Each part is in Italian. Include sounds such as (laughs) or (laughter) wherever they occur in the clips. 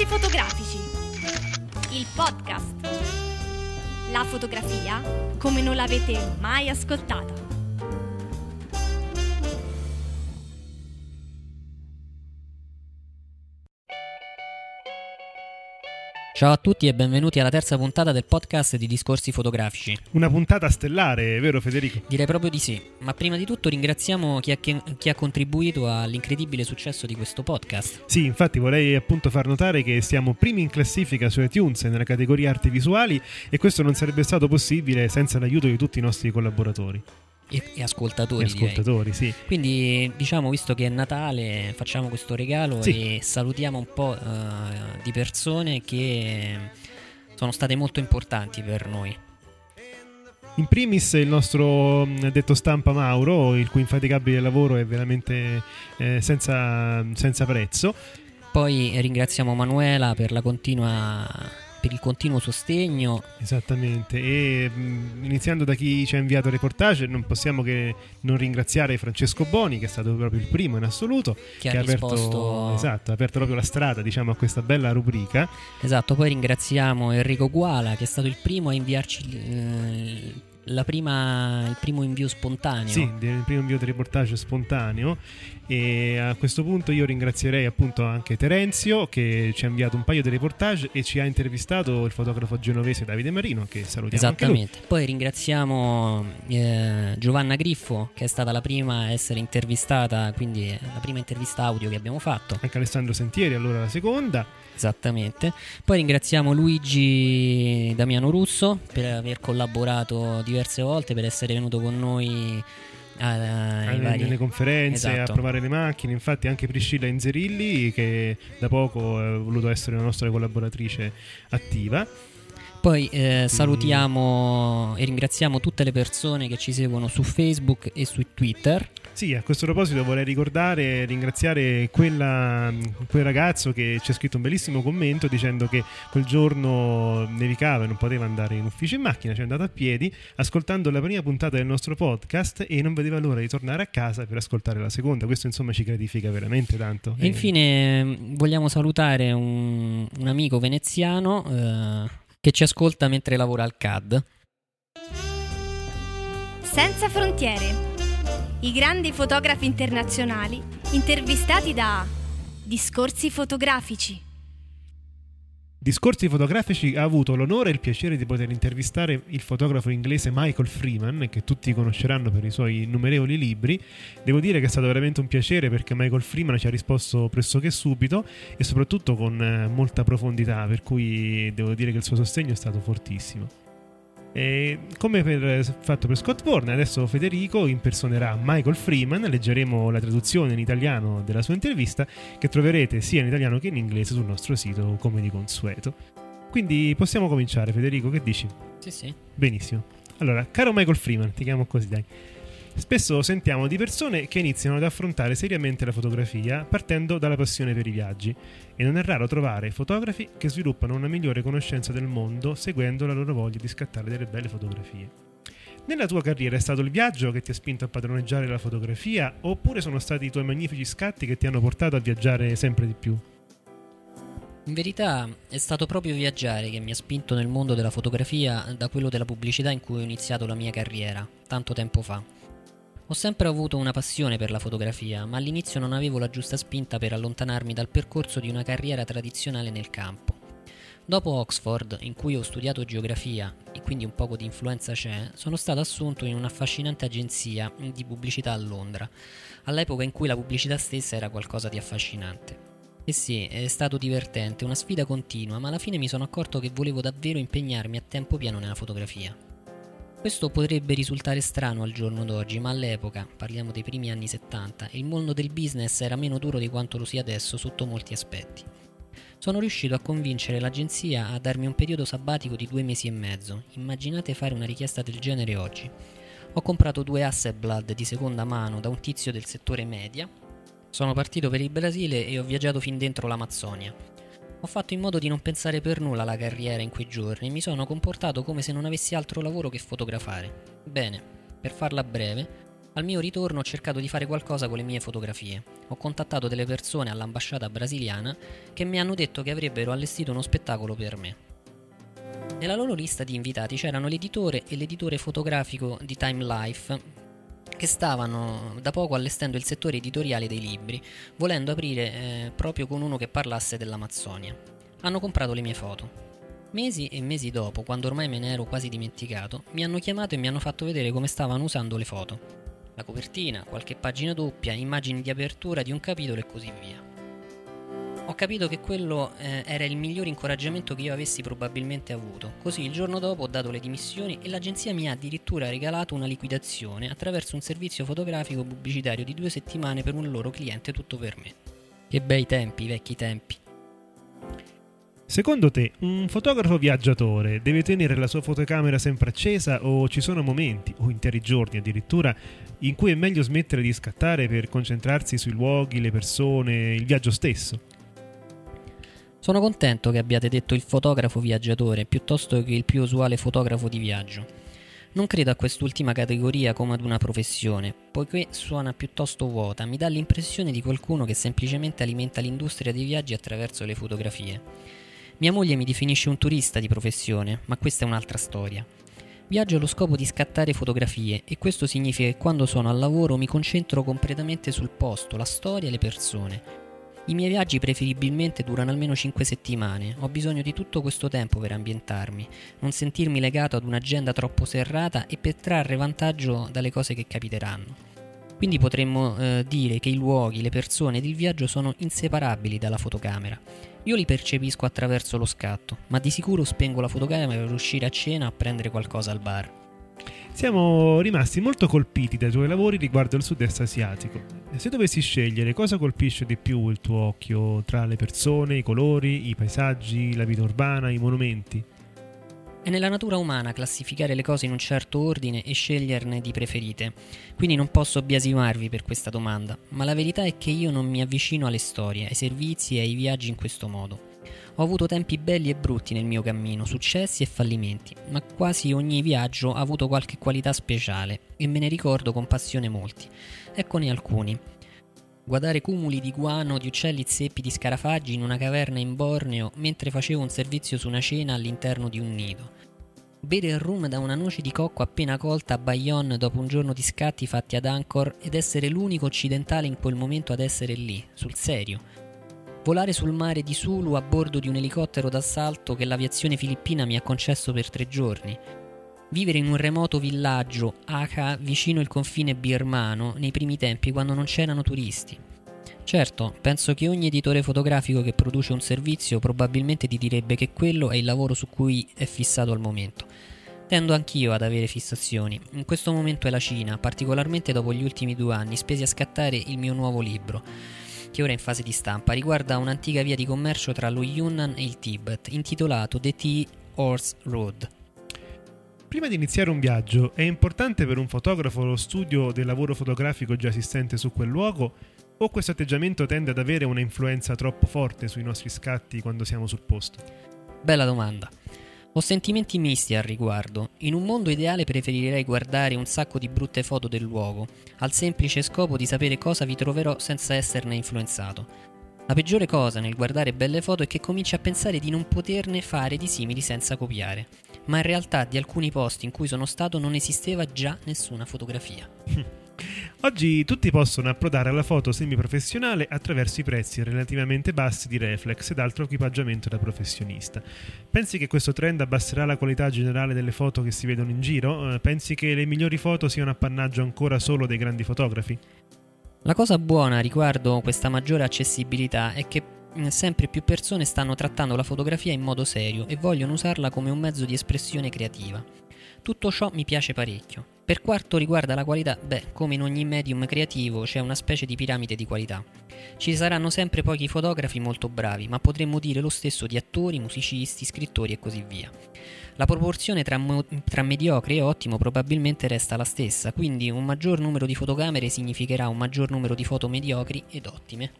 Discorsi fotografici. Il podcast. La fotografia come non l'avete mai ascoltata. Ciao a tutti e benvenuti alla terza puntata del podcast di Discorsi Fotografici. Una puntata stellare, vero Federico? Direi proprio di sì, ma prima di tutto ringraziamo chi ha, chi ha, contribuito all'incredibile successo di questo podcast. Sì, infatti vorrei appunto far notare che siamo primi in classifica su iTunes nella categoria arti visuali e questo non sarebbe stato possibile senza l'aiuto di tutti i nostri collaboratori e, e ascoltatori. E ascoltatori, sì. Quindi, diciamo, visto che è Natale, facciamo questo regalo sì. e salutiamo un po' uh, di persone che sono state molto importanti per noi. In primis il nostro mm, detto stampa Mauro, il cui infaticabile lavoro è veramente eh, senza, senza prezzo. Poi ringraziamo Manuela per la continua per il continuo sostegno. Esattamente, e mh, iniziando da chi ci ha inviato il reportage, non possiamo che non ringraziare Francesco Boni, che è stato proprio il primo in assoluto, che, che ha, aperto, esatto, ha aperto proprio la strada diciamo, a questa bella rubrica. Esatto, poi ringraziamo Enrico Guala, che è stato il primo a inviarci eh, prima, il primo invio spontaneo. Sì, il primo invio di reportage spontaneo. E a questo punto io ringrazierei appunto anche Terenzio che ci ha inviato un paio di reportage e ci ha intervistato il fotografo genovese Davide Marino che salutiamo Esattamente. Poi ringraziamo eh, Giovanna Griffo che è stata la prima a essere intervistata, quindi la prima intervista audio che abbiamo fatto. Anche Alessandro Sentieri allora la seconda. Esattamente. Poi ringraziamo Luigi Damiano Russo per aver collaborato diverse volte, per essere venuto con noi alle, vari... nelle conferenze esatto. a provare le macchine. Infatti, anche Priscilla Inzerilli, che da poco ha voluto essere una nostra collaboratrice attiva. Poi eh, salutiamo e ringraziamo tutte le persone che ci seguono su Facebook e su Twitter. Sì, a questo proposito vorrei ricordare e ringraziare quella, quel ragazzo che ci ha scritto un bellissimo commento dicendo che quel giorno nevicava e non poteva andare in ufficio in macchina, ci è andato a piedi ascoltando la prima puntata del nostro podcast e non vedeva l'ora di tornare a casa per ascoltare la seconda. Questo insomma ci gratifica veramente tanto. E infine vogliamo salutare un, un amico veneziano eh, che ci ascolta mentre lavora al CAD. Senza frontiere i grandi fotografi internazionali intervistati da Discorsi fotografici. Discorsi fotografici ha avuto l'onore e il piacere di poter intervistare il fotografo inglese Michael Freeman, che tutti conosceranno per i suoi innumerevoli libri. Devo dire che è stato veramente un piacere perché Michael Freeman ci ha risposto pressoché subito e soprattutto con eh, molta profondità, per cui devo dire che il suo sostegno è stato fortissimo. E come per, fatto per Scott Bourne, adesso Federico impersonerà Michael Freeman. Leggeremo la traduzione in italiano della sua intervista, che troverete sia in italiano che in inglese sul nostro sito, come di consueto. Quindi possiamo cominciare, Federico, che dici? Sì, sì. Benissimo. Allora, caro Michael Freeman, ti chiamo così, dai. Spesso sentiamo di persone che iniziano ad affrontare seriamente la fotografia partendo dalla passione per i viaggi e non è raro trovare fotografi che sviluppano una migliore conoscenza del mondo seguendo la loro voglia di scattare delle belle fotografie. Nella tua carriera è stato il viaggio che ti ha spinto a padroneggiare la fotografia oppure sono stati i tuoi magnifici scatti che ti hanno portato a viaggiare sempre di più? In verità è stato proprio viaggiare che mi ha spinto nel mondo della fotografia da quello della pubblicità in cui ho iniziato la mia carriera, tanto tempo fa. Ho sempre avuto una passione per la fotografia, ma all'inizio non avevo la giusta spinta per allontanarmi dal percorso di una carriera tradizionale nel campo. Dopo Oxford, in cui ho studiato geografia e quindi un poco di influenza c'è, sono stato assunto in un'affascinante agenzia di pubblicità a Londra, all'epoca in cui la pubblicità stessa era qualcosa di affascinante. E sì, è stato divertente, una sfida continua, ma alla fine mi sono accorto che volevo davvero impegnarmi a tempo pieno nella fotografia. Questo potrebbe risultare strano al giorno d'oggi, ma all'epoca, parliamo dei primi anni 70, il mondo del business era meno duro di quanto lo sia adesso sotto molti aspetti. Sono riuscito a convincere l'agenzia a darmi un periodo sabbatico di due mesi e mezzo. Immaginate fare una richiesta del genere oggi. Ho comprato due Hasselblad di seconda mano da un tizio del settore media. Sono partito per il Brasile e ho viaggiato fin dentro l'Amazzonia. Ho fatto in modo di non pensare per nulla alla carriera in quei giorni e mi sono comportato come se non avessi altro lavoro che fotografare. Bene, per farla breve, Al mio ritorno ho cercato di fare qualcosa con le mie fotografie. Ho contattato delle persone all'ambasciata brasiliana che mi hanno detto che avrebbero allestito uno spettacolo per me. Nella loro lista di invitati c'erano l'editore e l'editore fotografico di Time Life che stavano da poco allestendo il settore editoriale dei libri, volendo aprire eh, proprio con uno che parlasse dell'Amazzonia. Hanno comprato le mie foto. Mesi e mesi dopo, quando ormai me ne ero quasi dimenticato, mi hanno chiamato e mi hanno fatto vedere come stavano usando le foto. La copertina, qualche pagina doppia, immagini di apertura di un capitolo e così via. Ho capito che quello eh, era il miglior incoraggiamento che io avessi probabilmente avuto. Così il giorno dopo ho dato le dimissioni e l'agenzia mi ha addirittura regalato una liquidazione attraverso un servizio fotografico pubblicitario di due settimane per un loro cliente tutto per me. Che bei tempi, vecchi tempi. Secondo te, un fotografo viaggiatore deve tenere la sua fotocamera sempre accesa o ci sono momenti, o interi giorni addirittura, in cui è meglio smettere di scattare per concentrarsi sui luoghi, le persone, il viaggio stesso? Sono contento che abbiate detto il fotografo viaggiatore piuttosto che il più usuale fotografo di viaggio. Non credo a quest'ultima categoria come ad una professione, poiché suona piuttosto vuota, mi dà l'impressione di qualcuno che semplicemente alimenta l'industria dei viaggi attraverso le fotografie. Mia moglie mi definisce un turista di professione, ma questa è un'altra storia. Viaggio allo scopo di scattare fotografie e questo significa che quando sono al lavoro mi concentro completamente sul posto, la storia e le persone. I miei viaggi preferibilmente durano almeno 5 settimane, ho bisogno di tutto questo tempo per ambientarmi, non sentirmi legato ad un'agenda troppo serrata e per trarre vantaggio dalle cose che capiteranno. Quindi potremmo eh, dire che i luoghi, le persone ed il viaggio sono inseparabili dalla fotocamera. Io li percepisco attraverso lo scatto, ma di sicuro spengo la fotocamera per uscire a cena a prendere qualcosa al bar. Siamo rimasti molto colpiti dai tuoi lavori riguardo il sud-est asiatico. Se dovessi scegliere cosa colpisce di più il tuo occhio tra le persone, i colori, i paesaggi, la vita urbana, i monumenti? È nella natura umana classificare le cose in un certo ordine e sceglierne di preferite, quindi non posso biasimarvi per questa domanda, ma la verità è che io non mi avvicino alle storie, ai servizi e ai viaggi in questo modo. Ho avuto tempi belli e brutti nel mio cammino, successi e fallimenti, ma quasi ogni viaggio ha avuto qualche qualità speciale e me ne ricordo con passione molti. Eccone alcuni guardare cumuli di guano, di uccelli zeppi, di scarafaggi in una caverna in Borneo mentre facevo un servizio su una cena all'interno di un nido. Bere il rum da una noce di cocco appena colta a Bayonne dopo un giorno di scatti fatti ad Angkor ed essere l'unico occidentale in quel momento ad essere lì, sul serio. Volare sul mare di Sulu a bordo di un elicottero d'assalto che l'aviazione filippina mi ha concesso per tre giorni. Vivere in un remoto villaggio, Aka, vicino il confine birmano, nei primi tempi quando non c'erano turisti. Certo, penso che ogni editore fotografico che produce un servizio probabilmente ti direbbe che quello è il lavoro su cui è fissato al momento. Tendo anch'io ad avere fissazioni. In questo momento è la Cina, particolarmente dopo gli ultimi due anni, spesi a scattare il mio nuovo libro, che ora è in fase di stampa. Riguarda un'antica via di commercio tra lo Yunnan e il Tibet, intitolato The Tea Horse Road. Prima di iniziare un viaggio, è importante per un fotografo lo studio del lavoro fotografico già esistente su quel luogo o questo atteggiamento tende ad avere una influenza troppo forte sui nostri scatti quando siamo sul posto? Bella domanda. Ho sentimenti misti al riguardo. In un mondo ideale preferirei guardare un sacco di brutte foto del luogo, al semplice scopo di sapere cosa vi troverò senza esserne influenzato. La peggiore cosa nel guardare belle foto è che cominci a pensare di non poterne fare di simili senza copiare ma in realtà di alcuni posti in cui sono stato non esisteva già nessuna fotografia. (laughs) Oggi tutti possono approdare alla foto semiprofessionale attraverso i prezzi relativamente bassi di reflex ed altro equipaggiamento da professionista. Pensi che questo trend abbasserà la qualità generale delle foto che si vedono in giro? Eh, pensi che le migliori foto siano appannaggio ancora solo dei grandi fotografi? La cosa buona riguardo questa maggiore accessibilità è che sempre più persone stanno trattando la fotografia in modo serio e vogliono usarla come un mezzo di espressione creativa. Tutto ciò mi piace parecchio. Per quanto riguarda la qualità, beh, come in ogni medium creativo c'è una specie di piramide di qualità. Ci saranno sempre pochi fotografi molto bravi, ma potremmo dire lo stesso di attori, musicisti, scrittori e così via. La proporzione tra, mo- tra mediocre e ottimo probabilmente resta la stessa, quindi un maggior numero di fotocamere significherà un maggior numero di foto mediocri ed ottime.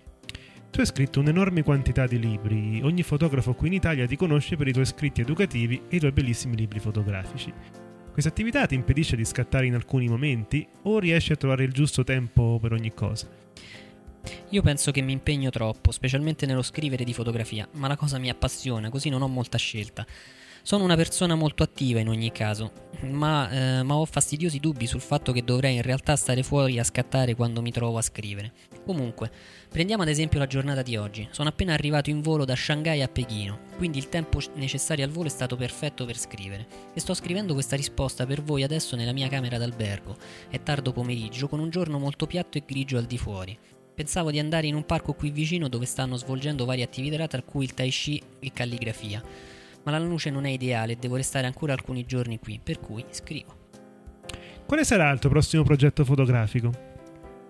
Tu hai scritto un'enorme quantità di libri, ogni fotografo qui in Italia ti conosce per i tuoi scritti educativi e i tuoi bellissimi libri fotografici. Questa attività ti impedisce di scattare in alcuni momenti o riesci a trovare il giusto tempo per ogni cosa? Io penso che mi impegno troppo, specialmente nello scrivere di fotografia, ma la cosa mi appassiona, così non ho molta scelta. Sono una persona molto attiva in ogni caso, ma, eh, ma, ho fastidiosi dubbi sul fatto che dovrei in realtà stare fuori a scattare quando mi trovo a scrivere. Comunque, prendiamo ad esempio la giornata di oggi. Sono appena arrivato in volo da Shanghai a Pechino, quindi il tempo necessario al volo è stato perfetto per scrivere. E sto scrivendo questa risposta per voi adesso nella mia camera d'albergo. È tardo pomeriggio, con un giorno molto piatto e grigio al di fuori. Pensavo di andare in un parco qui vicino dove stanno svolgendo varie attività tra cui il tai chi e calligrafia ma la luce non è ideale e devo restare ancora alcuni giorni qui, per cui scrivo. Quale sarà il tuo prossimo progetto fotografico?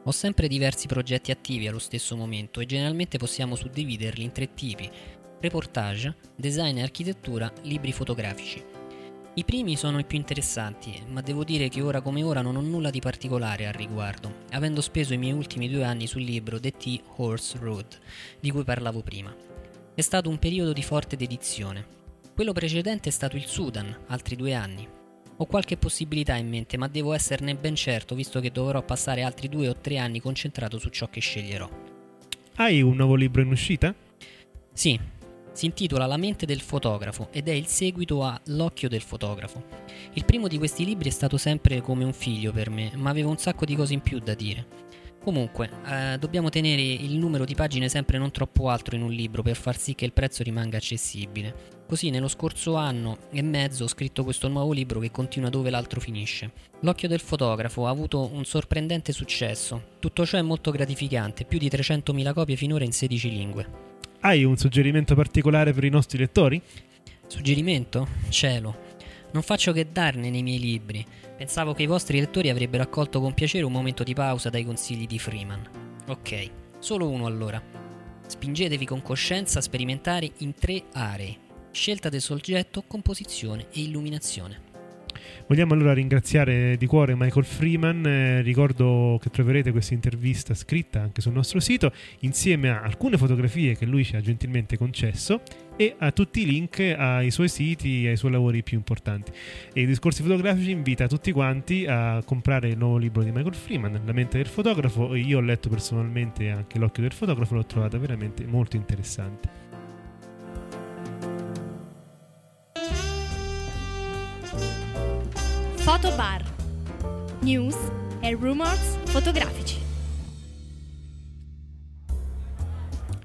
Ho sempre diversi progetti attivi allo stesso momento e generalmente possiamo suddividerli in tre tipi: reportage, design e architettura, libri fotografici. I primi sono i più interessanti, ma devo dire che ora come ora non ho nulla di particolare al riguardo, avendo speso i miei ultimi due anni sul libro The T Horse Road, di cui parlavo prima. È stato un periodo di forte dedizione, quello precedente è stato il Sudan, altri due anni. Ho qualche possibilità in mente, ma devo esserne ben certo, visto che dovrò passare altri due o tre anni concentrato su ciò che sceglierò. Hai un nuovo libro in uscita? Sì, si intitola La mente del fotografo ed è il seguito a L'occhio del fotografo. Il primo di questi libri è stato sempre come un figlio per me, ma avevo un sacco di cose in più da dire. Comunque, eh, dobbiamo tenere il numero di pagine sempre non troppo alto in un libro per far sì che il prezzo rimanga accessibile. Così nello scorso anno e mezzo ho scritto questo nuovo libro che continua dove l'altro finisce. L'occhio del fotografo ha avuto un sorprendente successo. Tutto ciò è molto gratificante, più di 300.000 copie finora in 16 lingue. Hai un suggerimento particolare per i nostri lettori? Suggerimento? Cielo. Non faccio che darne nei miei libri. Pensavo che i vostri lettori avrebbero accolto con piacere un momento di pausa dai consigli di Freeman. Ok, solo uno allora. Spingetevi con coscienza a sperimentare in tre aree. Scelta del soggetto, composizione e illuminazione. Vogliamo allora ringraziare di cuore Michael Freeman, eh, ricordo che troverete questa intervista scritta anche sul nostro sito insieme a alcune fotografie che lui ci ha gentilmente concesso e a tutti i link ai suoi siti e ai suoi lavori più importanti. E i discorsi fotografici invita tutti quanti a comprare il nuovo libro di Michael Freeman, La mente del fotografo. Io ho letto personalmente anche L'occhio del fotografo, l'ho trovata veramente molto interessante. Fotobar. News e rumors fotografici.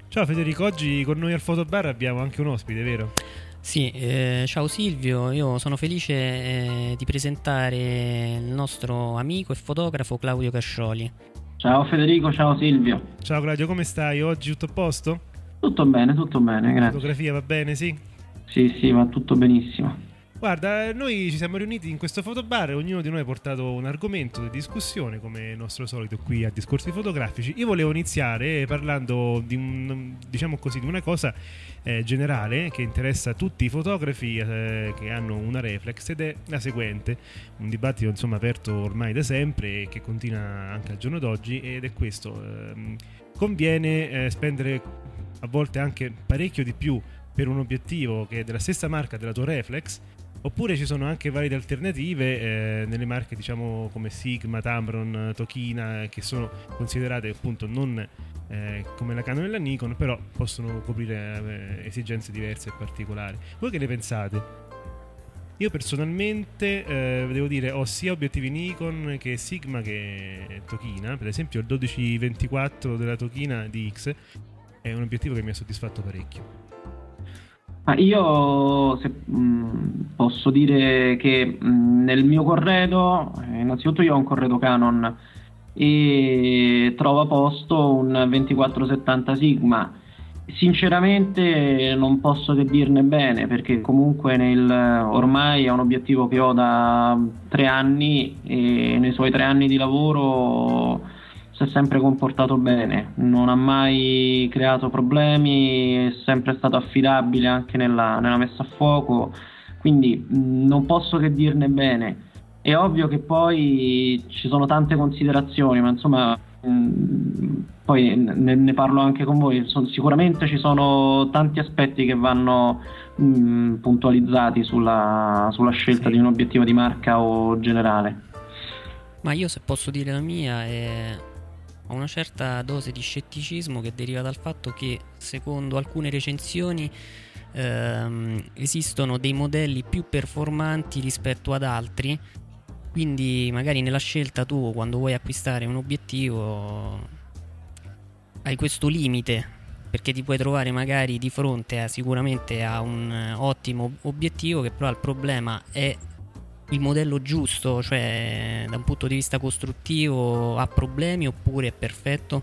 Ciao Federico, oggi con noi al Fotobar abbiamo anche un ospite, vero? Sì, eh, ciao Silvio, io sono felice eh, di presentare il nostro amico e fotografo Claudio Cascioli. Ciao Federico, ciao Silvio. Ciao Claudio, come stai? Oggi tutto a posto? Tutto bene, tutto bene, grazie. La fotografia va bene, sì? Sì, sì, va tutto benissimo. Guarda, noi ci siamo riuniti in questo fotobar, ognuno di noi ha portato un argomento di discussione, come nostro solito qui a Discorsi Fotografici. Io volevo iniziare parlando di, un, diciamo così, di una cosa eh, generale che interessa tutti i fotografi eh, che hanno una reflex ed è la seguente, un dibattito insomma aperto ormai da sempre e che continua anche al giorno d'oggi ed è questo, eh, conviene spendere a volte anche parecchio di più per un obiettivo che è della stessa marca della tua reflex Oppure ci sono anche valide alternative eh, nelle marche diciamo come Sigma, Tamron, Tokina che sono considerate appunto non eh, come la Canon e la Nikon però possono coprire eh, esigenze diverse e particolari. Voi che ne pensate? Io personalmente eh, devo dire ho sia obiettivi Nikon che Sigma che Tokina, per esempio il 1224 della Tokina DX è un obiettivo che mi ha soddisfatto parecchio. Ma io se, mh, mm, posso dire che mh, mm, nel mio corredo, eh, innanzitutto io ho un corredo Canon e trovo a posto un 2470 Sigma. Sinceramente non posso che dirne bene perché comunque nel, ormai è un obiettivo che ho da tre anni e nei suoi tre anni di lavoro si è sempre comportato bene, non ha mai creato problemi, è sempre stato affidabile anche nella, nella messa a fuoco, quindi mh, non posso che dirne bene. È ovvio che poi ci sono tante considerazioni, ma insomma poi ne, ne, parlo anche con voi, so, sicuramente ci sono tanti aspetti che vanno mh, puntualizzati sulla, sulla scelta sì. di un obiettivo di marca o generale. Ma io se posso dire la mia è ho una certa dose di scetticismo che deriva dal fatto che secondo alcune recensioni ehm, esistono dei modelli più performanti rispetto ad altri. Quindi magari nella scelta tu quando vuoi acquistare un obiettivo hai questo limite perché ti puoi trovare magari di fronte a, sicuramente a un ottimo obiettivo che però il problema è il modello giusto, cioè da un punto di vista costruttivo ha problemi oppure è perfetto,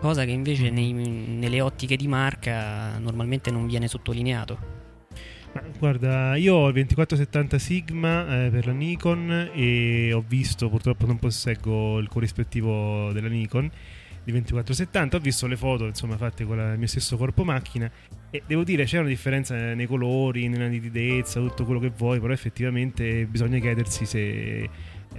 cosa che invece mm. nei, nelle ottiche di marca normalmente non viene sottolineato. Guarda, io ho il 2470 Sigma eh, per la Nikon e ho visto, purtroppo non posseggo il corrispettivo della Nikon di 2470, ho visto le foto insomma fatte con il mio stesso corpo macchina e devo dire c'è una differenza nei colori, nella nitidezza, tutto quello che vuoi, però effettivamente bisogna chiedersi se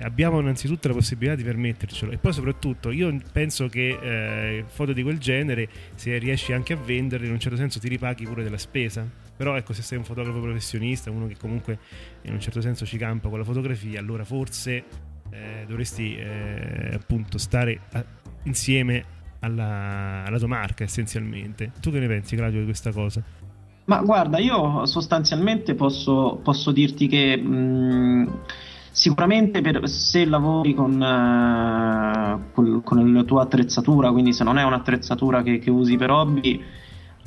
abbiamo innanzitutto la possibilità di permettercelo. E poi soprattutto io penso che eh, foto di quel genere se riesci anche a venderle in un certo senso ti ripaghi pure della spesa. Però ecco se sei un fotografo professionista uno che comunque in un certo senso ci campa con la fotografia allora forse eh, dovresti eh, appunto stare a, insieme alla, alla tua marca essenzialmente. Tu che ne pensi Claudio di questa cosa? Ma guarda, io sostanzialmente posso, posso dirti che mh, sicuramente per, se lavori con, uh, con, con, la tua attrezzatura, quindi se non è un'attrezzatura che, che, usi per hobby,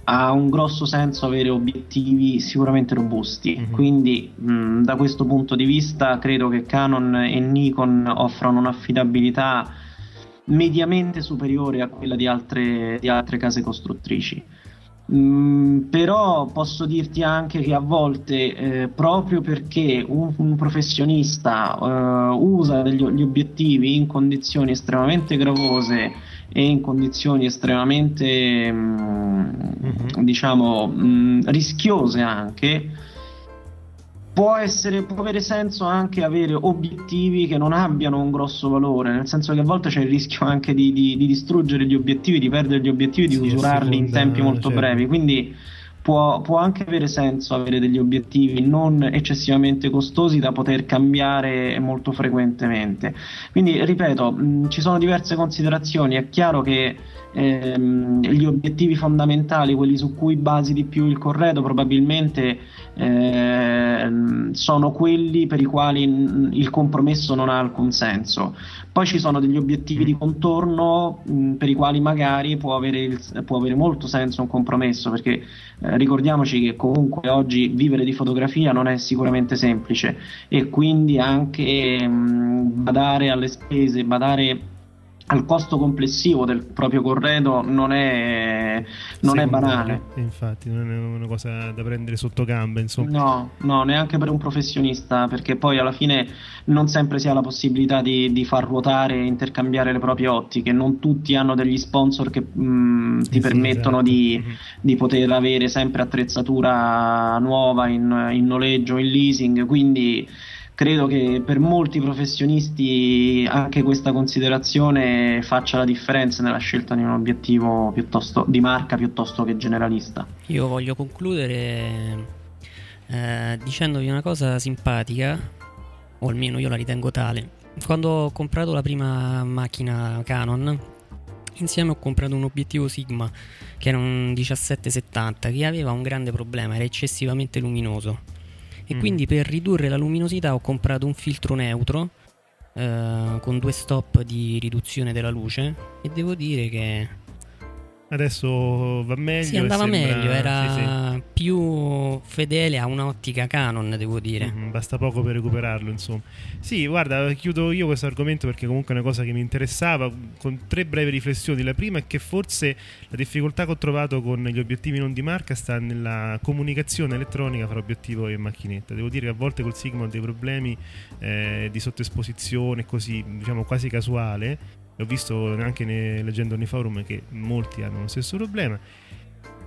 ha un grosso senso avere obiettivi sicuramente robusti. Mm-hmm. Quindi mh, da questo punto di vista credo che Canon e Nikon offrano un'affidabilità mediamente superiore a quella di altre, di altre case costruttrici. Mm, però posso dirti anche che a volte, eh, proprio perché un, un professionista eh, usa degli, gli obiettivi in condizioni estremamente gravose e in condizioni estremamente, mm, mm-hmm. diciamo, mm, rischiose anche, può, essere, può avere senso anche avere obiettivi che non abbiano un grosso valore, nel senso che a volte c'è il rischio anche di, di, di distruggere gli obiettivi, di perdere gli obiettivi, di sì, usurarli in tempi molto certo. brevi. Quindi può, può, anche avere senso avere degli obiettivi non eccessivamente costosi da poter cambiare molto frequentemente. Quindi, ripeto, mh, ci sono diverse considerazioni. È chiaro che ehm, gli obiettivi fondamentali, quelli su cui basi di più il corredo, probabilmente eh, sono quelli per i quali il compromesso non ha alcun senso. Poi ci sono degli obiettivi di contorno mh, per i quali magari può avere, il, può avere, molto senso un compromesso, perché eh, ricordiamoci che comunque oggi vivere di fotografia non è sicuramente semplice e quindi anche mh, badare alle spese, badare al costo complessivo del proprio corredo non è, non è banale. Infatti, non è una cosa da prendere sotto gamba, insomma. No, no, neanche per un professionista, perché poi alla fine non sempre si ha la possibilità di, di far ruotare e intercambiare le proprie ottiche. Non tutti hanno degli sponsor che mh, mm, ti sì, permettono esatto. di, mm-hmm. di, poter avere sempre attrezzatura nuova in, in noleggio, in leasing, quindi credo che per molti professionisti anche questa considerazione faccia la differenza nella scelta di un obiettivo di marca piuttosto che generalista. Io voglio concludere eh, dicendovi una cosa simpatica, o almeno io la ritengo tale. Quando ho comprato la prima macchina Canon, insieme ho comprato un obiettivo Sigma che era un 1770 che aveva un grande problema, era eccessivamente luminoso e mm. quindi per ridurre la luminosità ho comprato un filtro neutro eh, con due stop di riduzione della luce e devo dire che Adesso va meglio. Sì, andava sembra... meglio, era sì, sì. più fedele a un'ottica Canon, devo dire. Mm-hmm, basta poco per recuperarlo, insomma. Sì, guarda, chiudo io questo argomento perché comunque è una cosa che mi interessava, con tre brevi riflessioni. La prima è che forse la difficoltà che ho trovato con gli obiettivi non di marca sta nella comunicazione elettronica fra obiettivo e macchinetta. Devo dire che a volte col Sigma ho dei problemi eh, di sottoesposizione, così, diciamo, quasi casuale ho visto anche ne, leggendo nei forum che molti hanno lo stesso problema.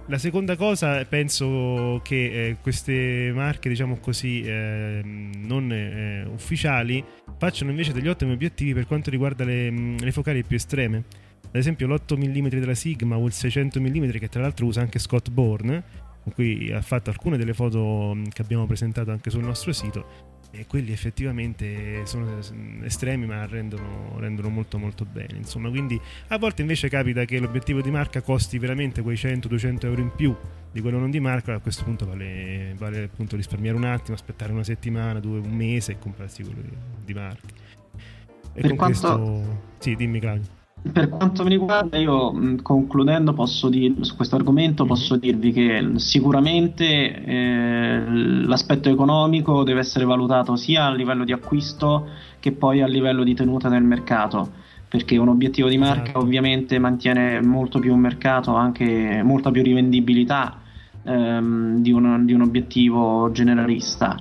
La seconda cosa, penso che eh, queste marche, diciamo così, eh, non eh, ufficiali, facciano invece degli ottimi obiettivi per quanto riguarda le, mm, le focali più estreme. Ad esempio l'8 mm della Sigma o il 600 mm che tra l'altro usa anche Scott Bourne, con cui ha fatto alcune delle foto mm, che abbiamo presentato anche sul nostro sito e quelli effettivamente sono estremi ma rendono, rendono, molto molto bene insomma. Quindi a volte invece capita che l'obiettivo di marca costi veramente quei 100-200 euro in più di quello non di marca a questo punto vale, vale appunto risparmiare un attimo aspettare una settimana, due, un mese e comprarsi quello di marca. E per con quanto... questo sì dimmi Claudio. Per quanto mi riguarda, io concludendo dir, su questo argomento mhm. posso dirvi che sicuramente eh, l'aspetto economico deve essere valutato sia a livello di acquisto che poi a livello di tenuta nel mercato, perché un obiettivo di marca esatto. ovviamente mantiene molto più un mercato, anche molta più rivendibilità ehm, di, un, di un obiettivo generalista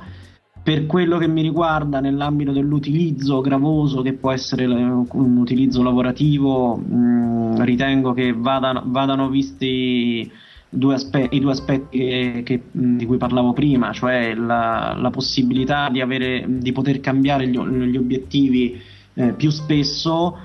per quello che mi riguarda nell'ambito dell'utilizzo gravoso che può essere un utilizzo lavorativo mh, mm, ritengo che vadano, vadano visti due aspe- i due aspetti che, che, di cui parlavo prima cioè la, la possibilità di, avere, di, poter cambiare gli, gli obiettivi eh, più spesso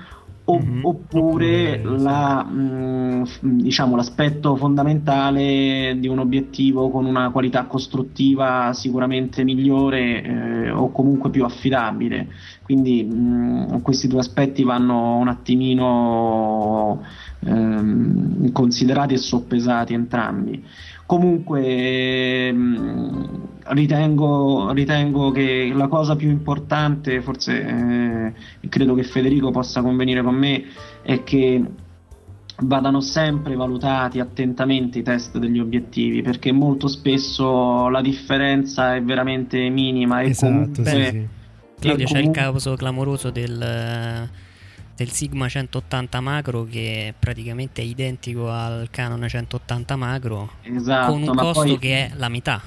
mm-hmm. oppure la, mm, diciamo, l'aspetto fondamentale di un obiettivo con una qualità costruttiva sicuramente migliore eh, o comunque più affidabile. Quindi mh, mm, questi due aspetti vanno un attimino ehm, considerati e soppesati entrambi. Comunque mh, ritengo, ritengo, che la cosa più importante, forse eh, credo che Federico possa convenire con me, è che vadano sempre valutati attentamente i test degli obiettivi perché molto spesso la differenza è veramente minima e esatto, comunque, sì, sì. Claudio c'è il caso clamoroso del, del Sigma 180 macro che praticamente è identico al Canon 180 macro esatto, con un costo poi... che è la metà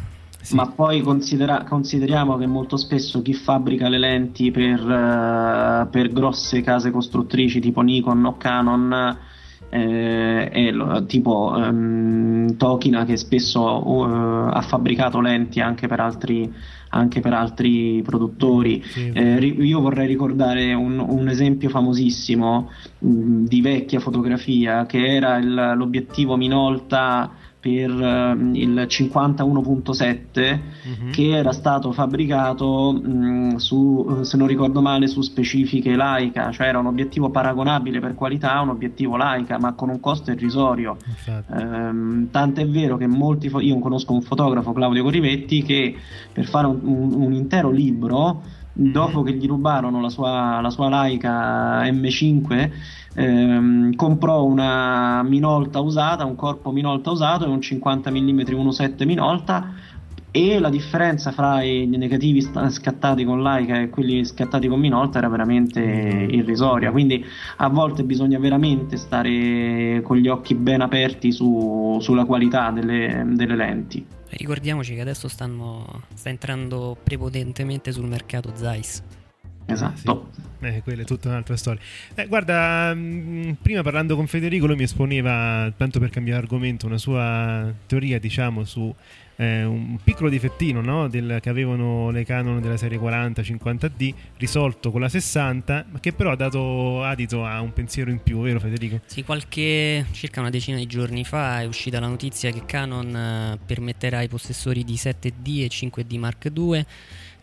sì. Ma poi considera- consideriamo che molto spesso chi fabbrica le lenti per, uh, per grosse case costruttrici tipo Nikon o Canon eh, è lo, tipo um, Tokina che spesso uh, ha fabbricato lenti anche per altri, anche per altri produttori. Sì, eh, io vorrei ricordare un, un esempio famosissimo mh, mm, di vecchia fotografia che era il, l'obiettivo Minolta per uh, il 51.7 uh-huh. che era stato fabbricato mh, su, se non ricordo male, su specifiche Leica, cioè era un obiettivo paragonabile per qualità a un obiettivo Leica, ma con un costo irrisorio. Um, tant'è vero che molti, fo- io conosco un fotografo, Claudio Corivetti, che per fare un, un, un intero libro mhm. dopo che gli rubarono la sua, la sua Leica M5 ehm, comprò una Minolta usata, un corpo Minolta usato e un 50 mm 1.7 Minolta. E la differenza fra i negativi scattati con Leica e quelli scattati con Minolta era veramente irrisoria. Quindi a volte bisogna veramente stare con gli occhi ben aperti su, sulla qualità delle, delle, lenti. Ricordiamoci che adesso stanno, sta entrando prepotentemente sul mercato Zeiss Esatto. Sì. Eh, quella è tutta un'altra storia. Eh, guarda, mh, mm, prima parlando con Federico, lui mi esponeva, tanto per cambiare argomento, una sua teoria, diciamo, su eh, un piccolo difettino no? Del, che avevano le Canon della serie 40-50D, risolto con la 60, ma che però ha dato adito a un pensiero in più, vero Federico? Sì, qualche, circa una decina di giorni fa è uscita la notizia che Canon eh, permetterà ai possessori di 7D e 5D Mark II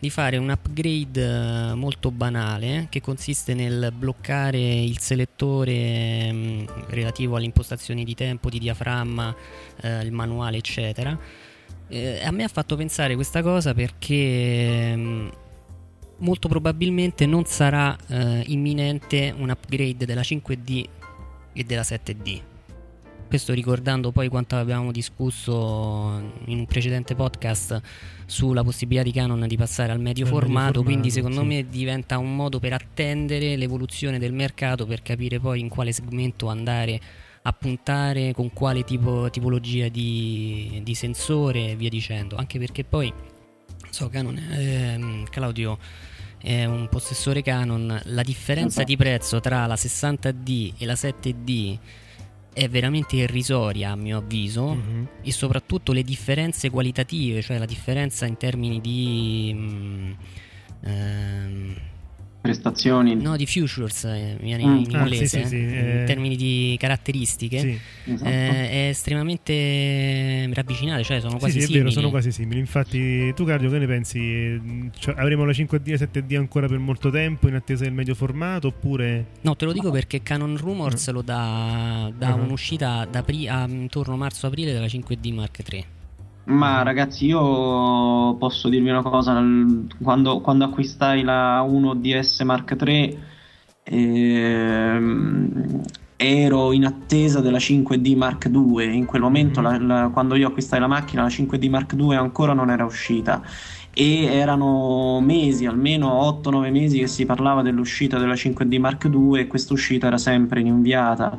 di fare un upgrade eh, molto banale che consiste nel bloccare il selettore mm, relativo alle impostazioni di tempo, di diaframma, eh, il manuale eccetera. Eh, a me ha fatto pensare questa cosa perché mm, molto probabilmente non sarà eh, imminente un upgrade della 5D e della 7D questo ricordando poi quanto avevamo discusso in un precedente podcast sulla possibilità di Canon di passare al medio, formato, medio formato, quindi secondo sì. me diventa un modo per attendere l'evoluzione del mercato per capire poi in quale segmento andare a puntare, con quale tipo, tipologia di, di sensore e via dicendo, anche perché poi so Canon, ehm, Claudio è un possessore Canon, la differenza di prezzo tra la 60D e la 7D è veramente irrisoria a mio avviso Mhm. e soprattutto le differenze qualitative, cioè la differenza in termini di... mm, ehm, Prestazioni. no, di futures eh, viene Mm. in Ah, inglese, sì, sì, sì, eh, eh. in termini di caratteristiche. Sì. Esatto. eh, è estremamente ravvicinate, cioè sono quasi sì, è simili. vero, sono quasi simili. Infatti, tu, Cardio, che ne pensi? Mm, cioè, avremo la 5D e 7D ancora per molto tempo in attesa del medio formato? Oppure. No, te lo dico perché Canon Rumors lo dà, dà Mhm. un'uscita da pri- a, intorno marzo-aprile della 5D Mark III. Ma ragazzi, io posso dirvi una cosa, quando, quando acquistai la 1DS Mark III ehm, ero in attesa della 5D Mark II, in quel momento Mhm. la- la- quando io acquistai la macchina la 5D Mark II ancora non era uscita e erano mesi, almeno 8-9 mesi che si parlava dell'uscita della 5D Mark II e questa uscita era sempre rinviata.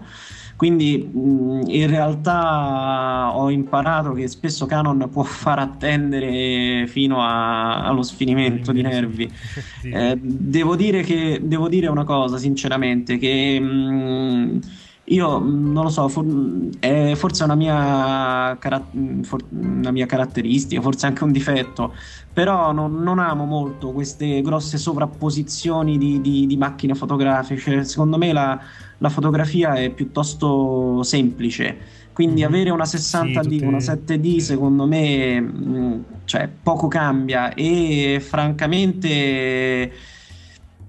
Quindi mh, in realtà ho imparato che spesso Canon può (laughs) far attendere fino a- allo sfinimento di nervi. (laughs) Sì. Eh, devo dire che devo dire una cosa, sinceramente, che mh, io mh, non lo so, for- è forse una mia, cara- for- una mia caratteristica, forse anche un difetto, però non, non amo molto queste grosse sovrapposizioni di, di- di macchine fotografiche. Secondo me la, la fotografia è piuttosto semplice. Quindi Mhm. avere una 60D, Sì, tutte- una 7D, secondo me, mh, cioè, poco cambia e francamente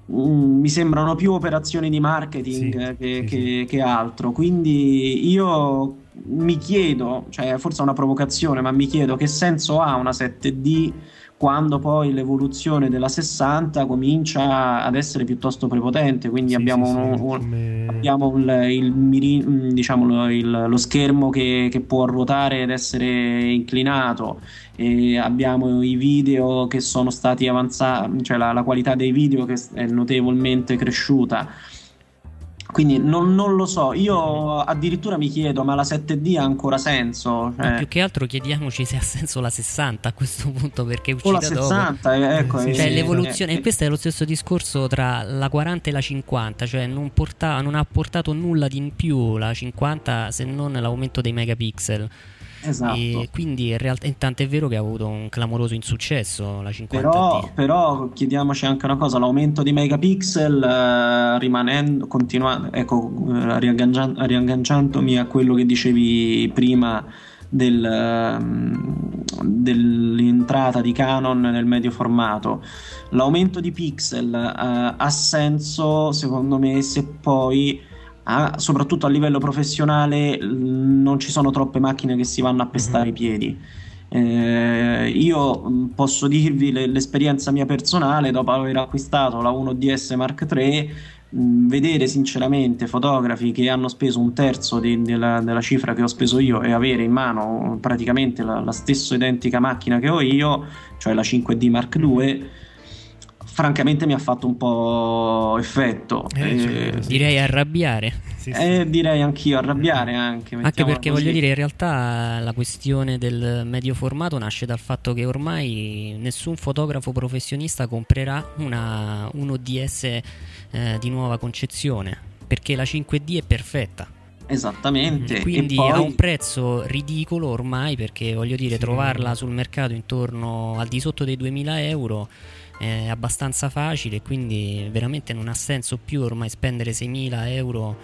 mh, mi sembrano più operazioni di marketing Sì, che, sì, che- che altro. Quindi io mi chiedo, cioè forse è una provocazione, ma mi chiedo che senso ha una 7D quando poi l'evoluzione della 60 comincia ad essere piuttosto prepotente. Quindi Sì, abbiamo sì, sì, un- un- come- Abbiamo il, il mm, diciamo, lo, il- lo schermo che, che può ruotare ed essere inclinato, abbiamo i video che sono stati avanzati, cioè la, la qualità dei video che è notevolmente cresciuta. Quindi non, non lo so, io addirittura mi chiedo, ma la 7D ha ancora senso? Cioè, più che altro chiediamoci se ha senso la 60 a questo punto perché è o la uscita dopo. 60, eh, ecco, Sì, eh, Cioè sì, l'evoluzione, eh, e questo è lo stesso discorso tra la 40 e la 50, cioè non, porta- non ha portato nulla di in più la 50 se non l'aumento dei megapixel. Esatto. E quindi in realtà intanto è vero che ha avuto un clamoroso insuccesso la 50D. Però, però chiediamoci anche una cosa: l'aumento di megapixel, eh, rimanendo, continuando, ecco, eh, riaggancia- riagganciandomi a quello che dicevi prima del, ehm, dell'entrata di Canon nel medio formato. L'aumento di pixel eh, ha senso, secondo me, se poi ah, soprattutto a livello professionale l- non ci sono troppe macchine che si vanno a pestare i piedi. Eh, io mh, posso dirvi le- l'esperienza mia personale dopo aver acquistato la 1DS Mark III, mh, vedere sinceramente fotografi che hanno speso un terzo di- della, della cifra che ho speso io e avere in mano praticamente la, la stessa identica macchina che ho io, cioè la 5D Mark II. Francamente mi ha fatto un po' effetto. Eh, Eh, sì. Direi arrabbiare. Sì, sì. eh, direi anch'io arrabbiare anche. Anche perché così. voglio dire, in realtà la questione del medio formato nasce dal fatto che ormai nessun fotografo professionista comprerà una, un ODS eh, di nuova concezione. Perché la 5D è perfetta. Esattamente. Quindi poi... a un prezzo ridicolo ormai, perché voglio dire, Sì. trovarla sul mercato intorno al di sotto dei 2000 euro è abbastanza facile. Quindi veramente non ha senso più ormai spendere 6.000 euro.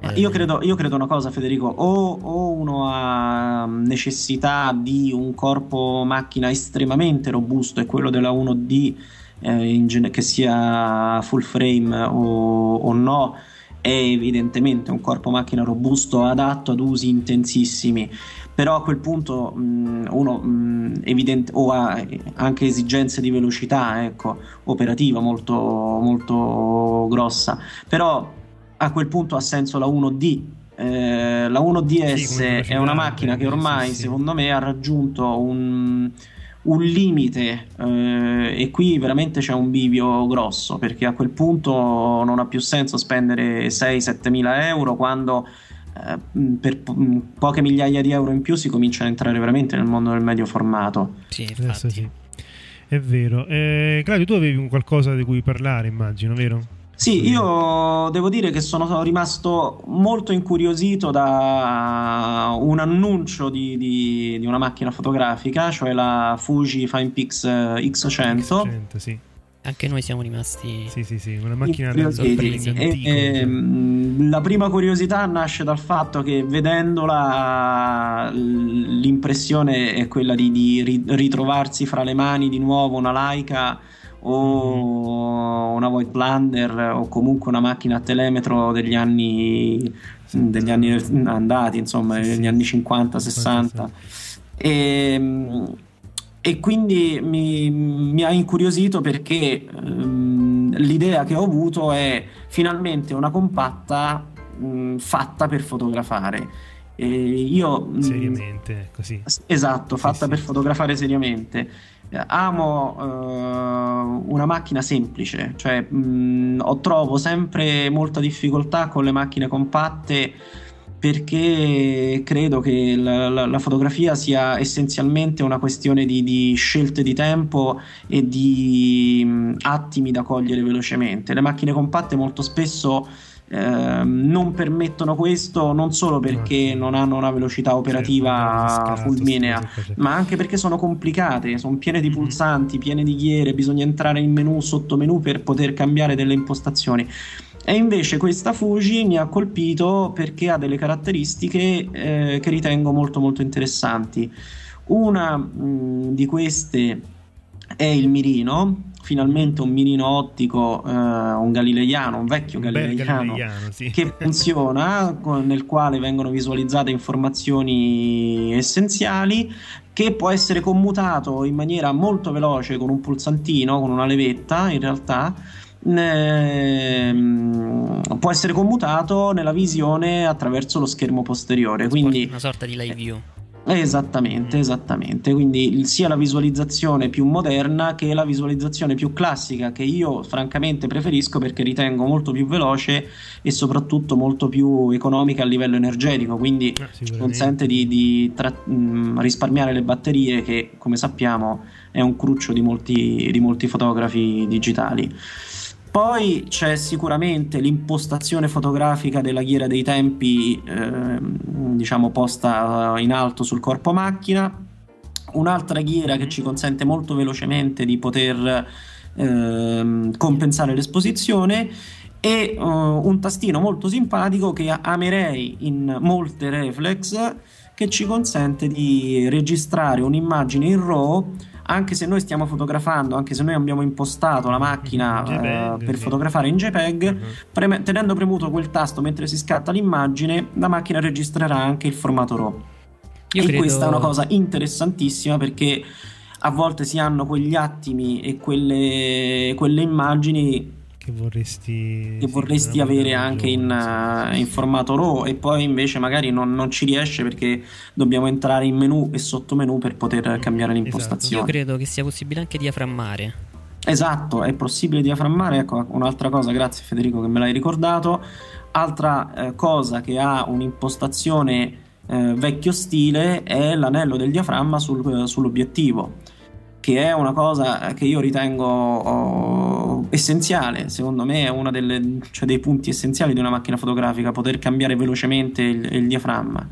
Eh, Io credo, io credo una cosa, Federico, o, o uno ha necessità di un corpo macchina estremamente robusto, e quello della 1D, eh, in gene- che sia full frame o, o no, è evidentemente un corpo macchina robusto adatto ad usi intensissimi. Però a quel punto mh, uno mh, evidente, o ha anche esigenze di velocità, ecco, operativa molto, molto grossa. Però a quel punto ha senso la 1D. Eh, la 1DS Sì, è una macchina che ormai, sì, sì. secondo me, ha raggiunto un, un limite eh, e qui veramente c'è un bivio grosso perché a quel punto non ha più senso spendere 6-7 mila euro quando per po- poche migliaia di euro in più si comincia a entrare veramente nel mondo del medio formato. Sì, Adesso infatti. sì. È vero. Eh, Claudio, tu avevi un qualcosa di cui parlare, immagino, vero? Sì, io devo dire che sono rimasto molto incuriosito da un annuncio di, di, di una macchina fotografica, cioè la Fuji FinePix X100. X100, sì. Anche noi siamo rimasti. Sì, sì, sì, una macchina da sorpresa. E, e, la prima curiosità nasce dal fatto che vedendola l'impressione è quella di, di ritrovarsi fra le mani di nuovo una Leica o una Void Plunder o comunque una macchina a telemetro degli anni, degli anni andati, insomma, sì, degli anni 50-60. E, e, quindi mi, mi, ha incuriosito perché um, l'idea che ho avuto è finalmente una compatta um, fatta per fotografare. E io, seriamente, così. Esatto, fatta sì, per sì. fotografare seriamente amo uh, una macchina semplice, cioè mh, ho, trovo sempre molta difficoltà con le macchine compatte perché credo che la, la, la fotografia sia essenzialmente una questione di, di scelte di tempo e di mh, attimi da cogliere velocemente. Le macchine compatte molto spesso Ehm, non permettono questo non solo perché non hanno una velocità operativa fulminea, ma anche perché sono complicate, sono piene di mm-hmm. pulsanti, piene di ghiere, bisogna entrare in menu, sottomenu per poter cambiare delle impostazioni. E invece questa Fuji mi ha colpito perché ha delle caratteristiche eh, che ritengo molto molto interessanti. Una mh, mm, di queste è il mirino, finalmente un mirino ottico, eh, un galileiano, un vecchio un galileiano, galileiano sì. che funziona, con, nel quale vengono visualizzate informazioni essenziali, che può essere commutato in maniera molto veloce con un pulsantino, con una levetta in realtà. Ehm, può essere commutato nella visione attraverso lo schermo posteriore quindi una sorta di live view Esattamente, esattamente. Quindi sia la visualizzazione più moderna che la visualizzazione più classica, che io francamente preferisco perché ritengo molto più veloce e soprattutto molto più economica a livello energetico. Quindi eh, consente di, di tra- mh, risparmiare le batterie, che come sappiamo è un cruccio di molti, di molti fotografi digitali. Poi c'è sicuramente l'impostazione fotografica della ghiera dei tempi, eh, diciamo posta in alto sul corpo macchina, un'altra ghiera che ci consente molto velocemente di poter eh, compensare l'esposizione e uh, un tastino molto simpatico che amerei in molte reflex che ci consente di registrare un'immagine in RAW anche se noi stiamo fotografando, anche se noi abbiamo impostato la macchina JPEG, uh, per sì. fotografare in JPEG, uh-huh. preme- tenendo premuto quel tasto mentre si scatta l'immagine, la macchina registrerà anche il formato RAW. Io e credo... questa è una cosa interessantissima perché a volte si hanno quegli attimi e quelle, quelle immagini che vorresti, che vorresti avere anche in, uh, in, formato RAW e poi invece magari non, non, ci riesce perché dobbiamo entrare in menu e sottomenu per poter cambiare l'impostazione. Esatto. Io credo che sia possibile anche diaframmare. Esatto, è possibile diaframmare. Ecco, un'altra cosa, grazie Federico che me l'hai ricordato. Altra eh, cosa che ha un'impostazione eh, vecchio stile è l'anello del diaframma sul, sull'obiettivo che è una cosa che io ritengo oh, essenziale, secondo me è uno cioè dei punti essenziali di una macchina fotografica, poter cambiare velocemente il, il diaframma.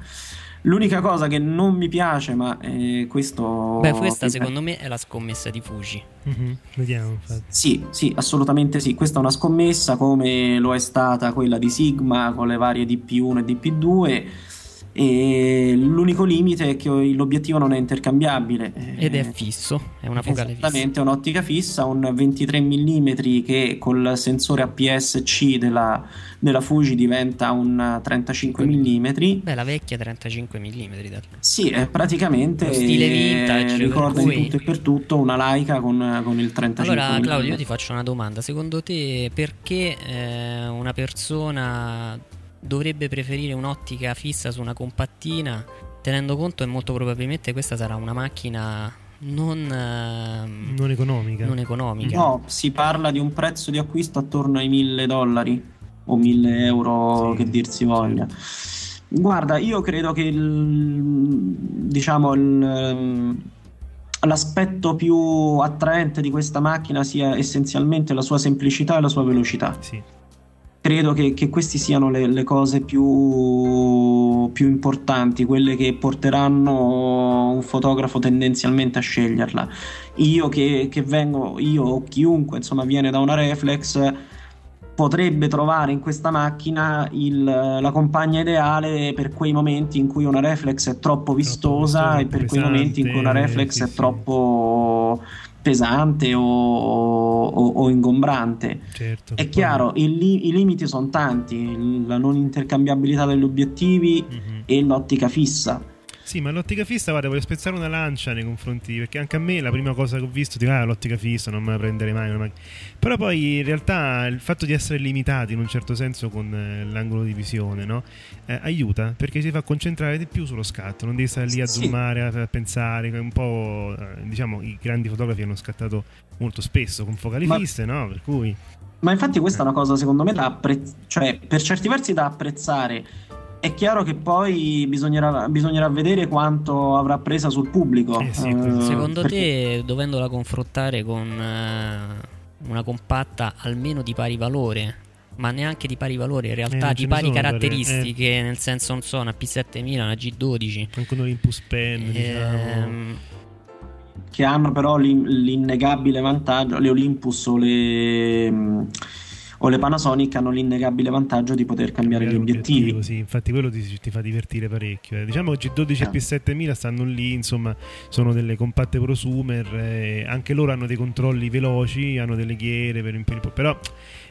L'unica cosa che non mi piace, ma eh, questo. Beh, questa secondo me è la scommessa di Fuji. Mm-hmm. Vediamo, infatti. Sì, sì, assolutamente sì. Questa è una scommessa come lo è stata quella di Sigma con le varie DP1 e DP2 e l'unico limite è che l'obiettivo non è intercambiabile ed è fisso, è una focale fissa. Esattamente, è un'ottica fissa, un 23 mm che col sensore APS-C della, della Fuji diventa un 35 mm. Beh, la vecchia 35 mm. Sì, è praticamente Lo stile vintage, ricorda cui... in tutto e per tutto una Leica con, con il 35 Allora, mm. Claudio, io ti faccio una domanda. Secondo te perché eh, una persona dovrebbe preferire un'ottica fissa su una compattina, tenendo conto che molto probabilmente questa sarà una macchina non, uh, non, economica. non economica. No, si parla di un prezzo di acquisto attorno ai 1000 dollari o 1000 euro, sì, che dir si voglia. Guarda, io credo che il, diciamo il, l'aspetto più attraente di questa macchina sia essenzialmente la sua semplicità e la sua velocità. Sì credo che, che queste siano le, le cose più, più, importanti, quelle che porteranno un fotografo tendenzialmente a sceglierla. Io che, che vengo, io o chiunque insomma viene da una reflex potrebbe trovare in questa macchina il, la compagna ideale per quei momenti in cui una reflex è troppo vistosa troppo e per quei momenti in cui una reflex sì, è troppo pesante o, o, o ingombrante. Certo, è chiaro, li, i limiti sono tanti, la non intercambiabilità degli obiettivi mm-hmm. e l'ottica fissa. Sì, ma l'ottica fissa, guarda, voglio spezzare una lancia nei confronti, perché anche a me la prima cosa che ho visto, dico, ah, l'ottica fissa, non me la prenderei mai. Una Però poi in realtà il fatto di essere limitati in un certo senso con eh, l'angolo di visione, no? Eh, aiuta, perché si fa concentrare di più sullo scatto, non devi stare lì a sì. zoomare, a, a pensare, un po', eh, diciamo, i grandi fotografi hanno scattato molto spesso con focali ma... fisse, no? Per cui... Ma infatti questa è una cosa secondo me da apprezzare, cioè per certi versi da apprezzare è chiaro che poi bisognerà, bisognerà, vedere quanto avrà presa sul pubblico. Eh sì, uh, Secondo perché... te, dovendola confrontare con uh, una compatta almeno di pari valore, ma neanche di pari valore, in realtà eh, di pari caratteristiche, eh. nel senso, non so, una P7000, una G12. Anche un Olympus Pen, ehm... diciamo. Che hanno però l'innegabile vantaggio, le Olympus o le o le Panasonic hanno l'innegabile vantaggio di poter cambiare gli obiettivi. Sì, infatti quello ti, ti fa divertire parecchio. Eh. Diciamo G12 e P7000 stanno lì, insomma, sono delle compatte prosumer, eh, anche loro hanno dei controlli veloci, hanno delle ghiere per imprimere, però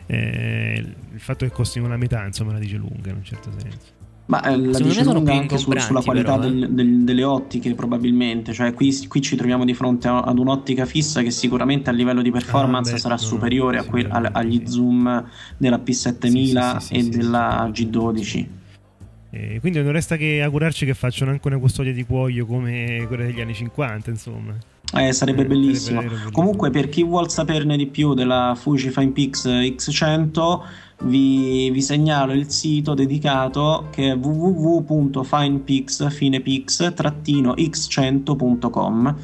eh, il fatto che costino la metà, insomma, la dice lunga in un certo senso. Ma eh, la dice lunga anche su, sulla qualità però, eh. del, del, delle ottiche, probabilmente. Cioè, qui, qui, ci troviamo di fronte a, ad un'ottica fissa che sicuramente a livello di performance ah, beh, sarà no, superiore que- a, agli zoom della P7000 sì, sì, sì, e della G12. Eh, quindi non resta che augurarci che facciano anche una custodia di cuoio come quella degli anni 50, insomma. Eh, sarebbe bellissimo. Sarebbe. Comunque, per chi vuol saperne di più della Fuji Pix X100 vi, vi, segnalo il sito dedicato che è www.finepix-x100.com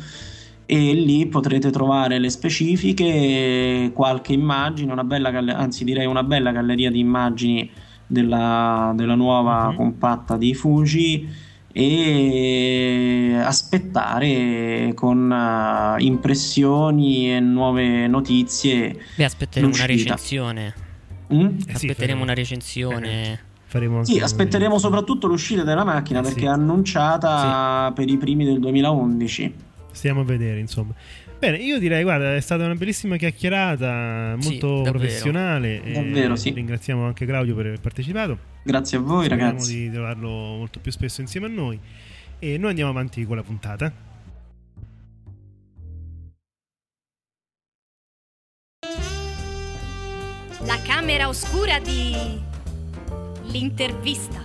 e lì potrete trovare le specifiche, qualche immagine, una bella anzi direi una bella galleria di immagini della, della nuova mm-hmm. compatta di Fuji e aspettare con uh, impressioni e nuove notizie. Beh, aspetteremo l'uscita. una recensione. Mm? Eh sì, aspetteremo una recensione. Eh, faremo sì, aspetteremo soprattutto l'uscita della macchina eh, perché sì. è annunciata sì. per i primi del 2011. Stiamo a vedere, insomma. Bene, io direi, guarda, è stata una bellissima chiacchierata, molto sì, professionale. Davvero, sì. Ringraziamo anche Claudio per aver partecipato. Grazie a voi, Speriamo ragazzi. di trovarlo molto più spesso insieme a noi. E noi andiamo avanti con la puntata. La camera oscura di l'intervista.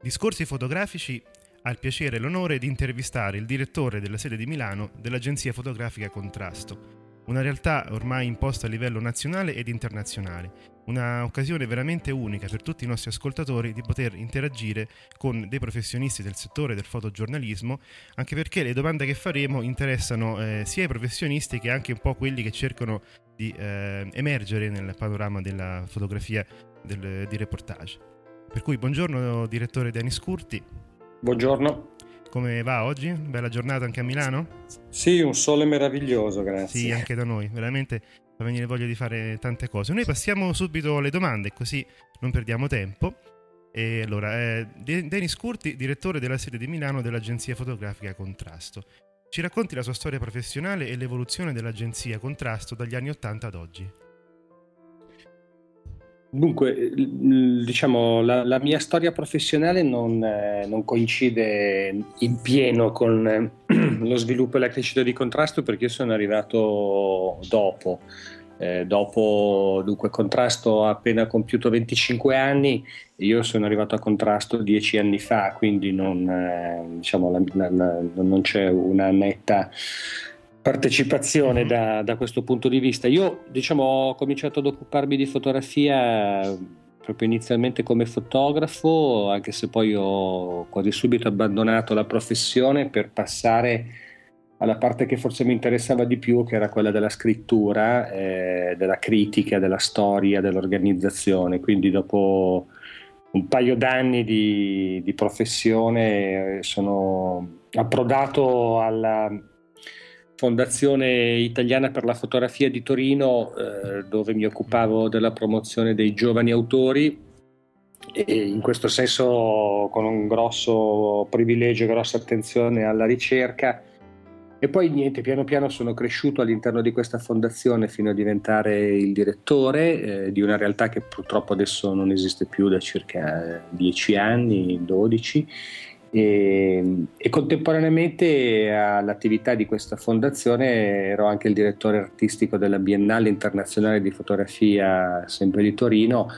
Discorsi fotografici ha il piacere e l'onore di intervistare il direttore della sede di Milano dell'agenzia fotografica Contrasto una realtà ormai imposta a livello nazionale ed internazionale, un'occasione veramente unica per tutti i nostri ascoltatori di poter interagire con dei professionisti del settore del fotogiornalismo, anche perché le domande che faremo interessano eh, sia i professionisti che anche un po' quelli che cercano di eh, emergere nel panorama della fotografia del, di reportage. Per cui buongiorno direttore Denis Curti. Buongiorno. Come va oggi? Bella giornata anche a Milano? Sì, un sole meraviglioso, grazie. Sì, anche da noi, veramente fa venire voglia di fare tante cose. Noi passiamo subito alle domande, così non perdiamo tempo. E allora, eh, Denis Curti, direttore della sede di Milano dell'agenzia fotografica Contrasto. Ci racconti la sua storia professionale e l'evoluzione dell'agenzia Contrasto dagli anni 80 ad oggi? Dunque, diciamo, la, la, mia storia professionale non, eh, non, coincide in pieno con eh, (clears throat) lo sviluppo e la crescita di contrasto perché io sono arrivato dopo. Eh, dopo, dunque, contrasto ha appena compiuto 25 anni, io sono arrivato a contrasto 10 anni fa, quindi non, eh, diciamo, la, la, non c'è una netta partecipazione mm-hmm. da, da, questo punto di vista. Io diciamo ho cominciato ad occuparmi di fotografia proprio inizialmente come fotografo, anche se poi ho quasi subito abbandonato la professione per passare alla parte che forse mi interessava di più, che era quella della scrittura, eh, della critica, della storia, dell'organizzazione. Quindi dopo un paio d'anni di, di professione sono approdato alla Fondazione Italiana per la Fotografia di Torino, eh, dove mi occupavo della promozione dei giovani autori e in questo senso con un grosso privilegio, grossa attenzione alla ricerca. E poi niente, piano piano sono cresciuto all'interno di questa fondazione fino a diventare il direttore eh, di una realtà che purtroppo adesso non esiste più da circa dieci anni, dodici e, e, contemporaneamente all'attività di questa fondazione ero anche il direttore artistico della Biennale Internazionale di Fotografia sempre di Torino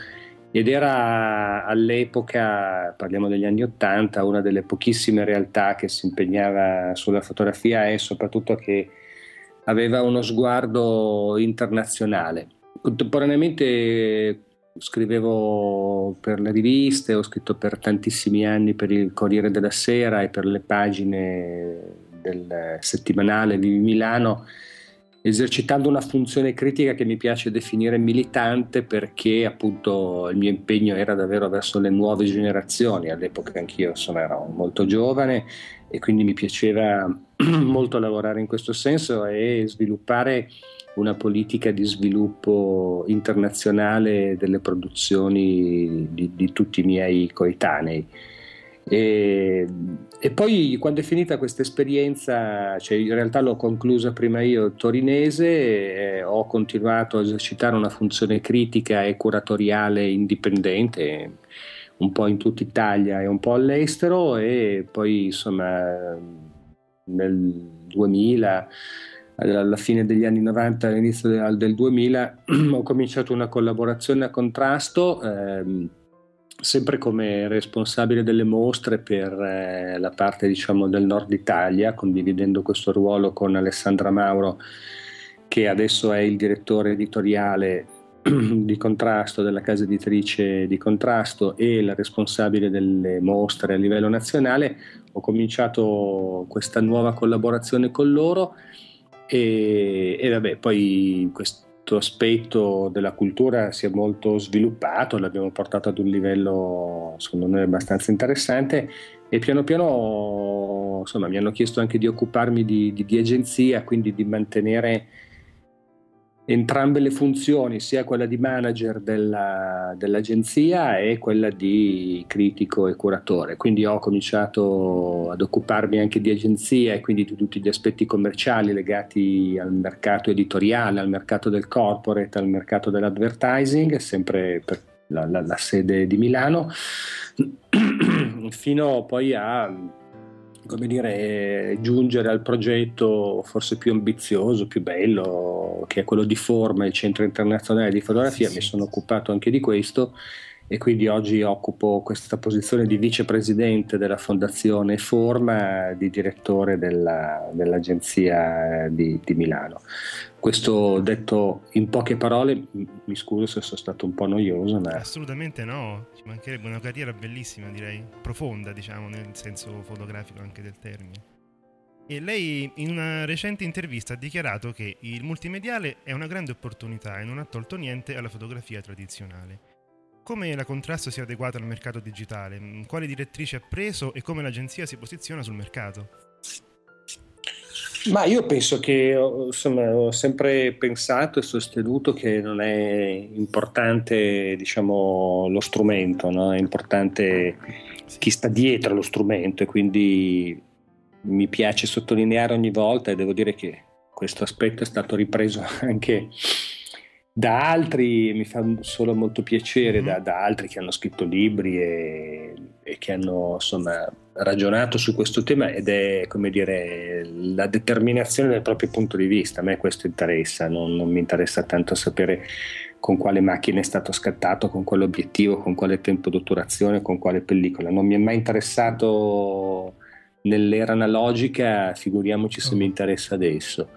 ed era all'epoca, parliamo degli anni Ottanta, una delle pochissime realtà che si impegnava sulla fotografia e soprattutto che aveva uno sguardo internazionale. Contemporaneamente scrivevo per le riviste, ho scritto per tantissimi anni per il Corriere della Sera e per le pagine del settimanale Vivi Milano, esercitando una funzione critica che mi piace definire militante perché appunto il mio impegno era davvero verso le nuove generazioni, all'epoca anch'io insomma, ero molto giovane e quindi mi piaceva (clears throat) molto lavorare in questo senso e sviluppare una politica di sviluppo internazionale delle produzioni di, di tutti i miei coetanei. E, e, poi quando è finita questa esperienza, cioè in realtà l'ho conclusa prima io torinese, ho continuato a esercitare una funzione critica e curatoriale indipendente, un po' in tutta Italia e un po' all'estero e poi insomma nel 2000 alla fine degli anni 90 all'inizio del, del 2000 (clears throat) ho cominciato una collaborazione a contrasto ehm, sempre come responsabile delle mostre per eh, la parte diciamo del nord Italia condividendo questo ruolo con Alessandra Mauro che adesso è il direttore editoriale (clears throat) di contrasto della casa editrice di contrasto e la responsabile delle mostre a livello nazionale. Ho cominciato questa nuova collaborazione con loro e, e vabbè, poi questo aspetto della cultura si è molto sviluppato, l'abbiamo portato ad un livello secondo me abbastanza interessante e piano piano insomma, mi hanno chiesto anche di occuparmi di, di, di agenzia, quindi di mantenere entrambe le funzioni, sia quella di manager della, dell'agenzia e quella di critico e curatore. Quindi ho cominciato ad occuparmi anche di agenzia e quindi di tutti gli aspetti commerciali legati al mercato editoriale, al mercato del corporate, al mercato dell'advertising, sempre per la, la, la sede di Milano, (clears throat) fino poi a come dire, giungere al progetto forse più ambizioso, più bello, che è quello di Forma, il Centro Internazionale di Fotografia. Sì, Mi sì, sono occupato anche di questo e quindi oggi occupo questa posizione di vicepresidente della Fondazione Forma, di direttore della, dell'agenzia di, di, Milano. Questo detto in poche parole, mi scuso se sono stato un po' noioso, ma... Assolutamente no, ci mancherebbe una carriera bellissima, direi, profonda, diciamo, nel senso fotografico anche del termine. E lei in una recente intervista ha dichiarato che il multimediale è una grande opportunità e non ha tolto niente alla fotografia tradizionale. Come la contrasto sia adeguata al mercato digitale? Quale direttrice ha preso e come l'agenzia si posiziona sul mercato? Ma io penso che insomma, ho sempre pensato e sostenuto che non è importante diciamo, lo strumento, no? è importante chi sta dietro lo strumento e quindi mi piace sottolineare ogni volta e devo dire che questo aspetto è stato ripreso (laughs) anche da altri mi fa solo molto piacere, mm-hmm. da, da, altri che hanno scritto libri e, e, che hanno insomma ragionato su questo tema ed è come dire la determinazione del proprio punto di vista. A me questo interessa, non, non mi interessa tanto sapere con quale macchina è stato scattato, con quale obiettivo, con quale tempo d'otturazione, con quale pellicola. Non mi è mai interessato nell'era analogica, figuriamoci se mi oh. interessa adesso.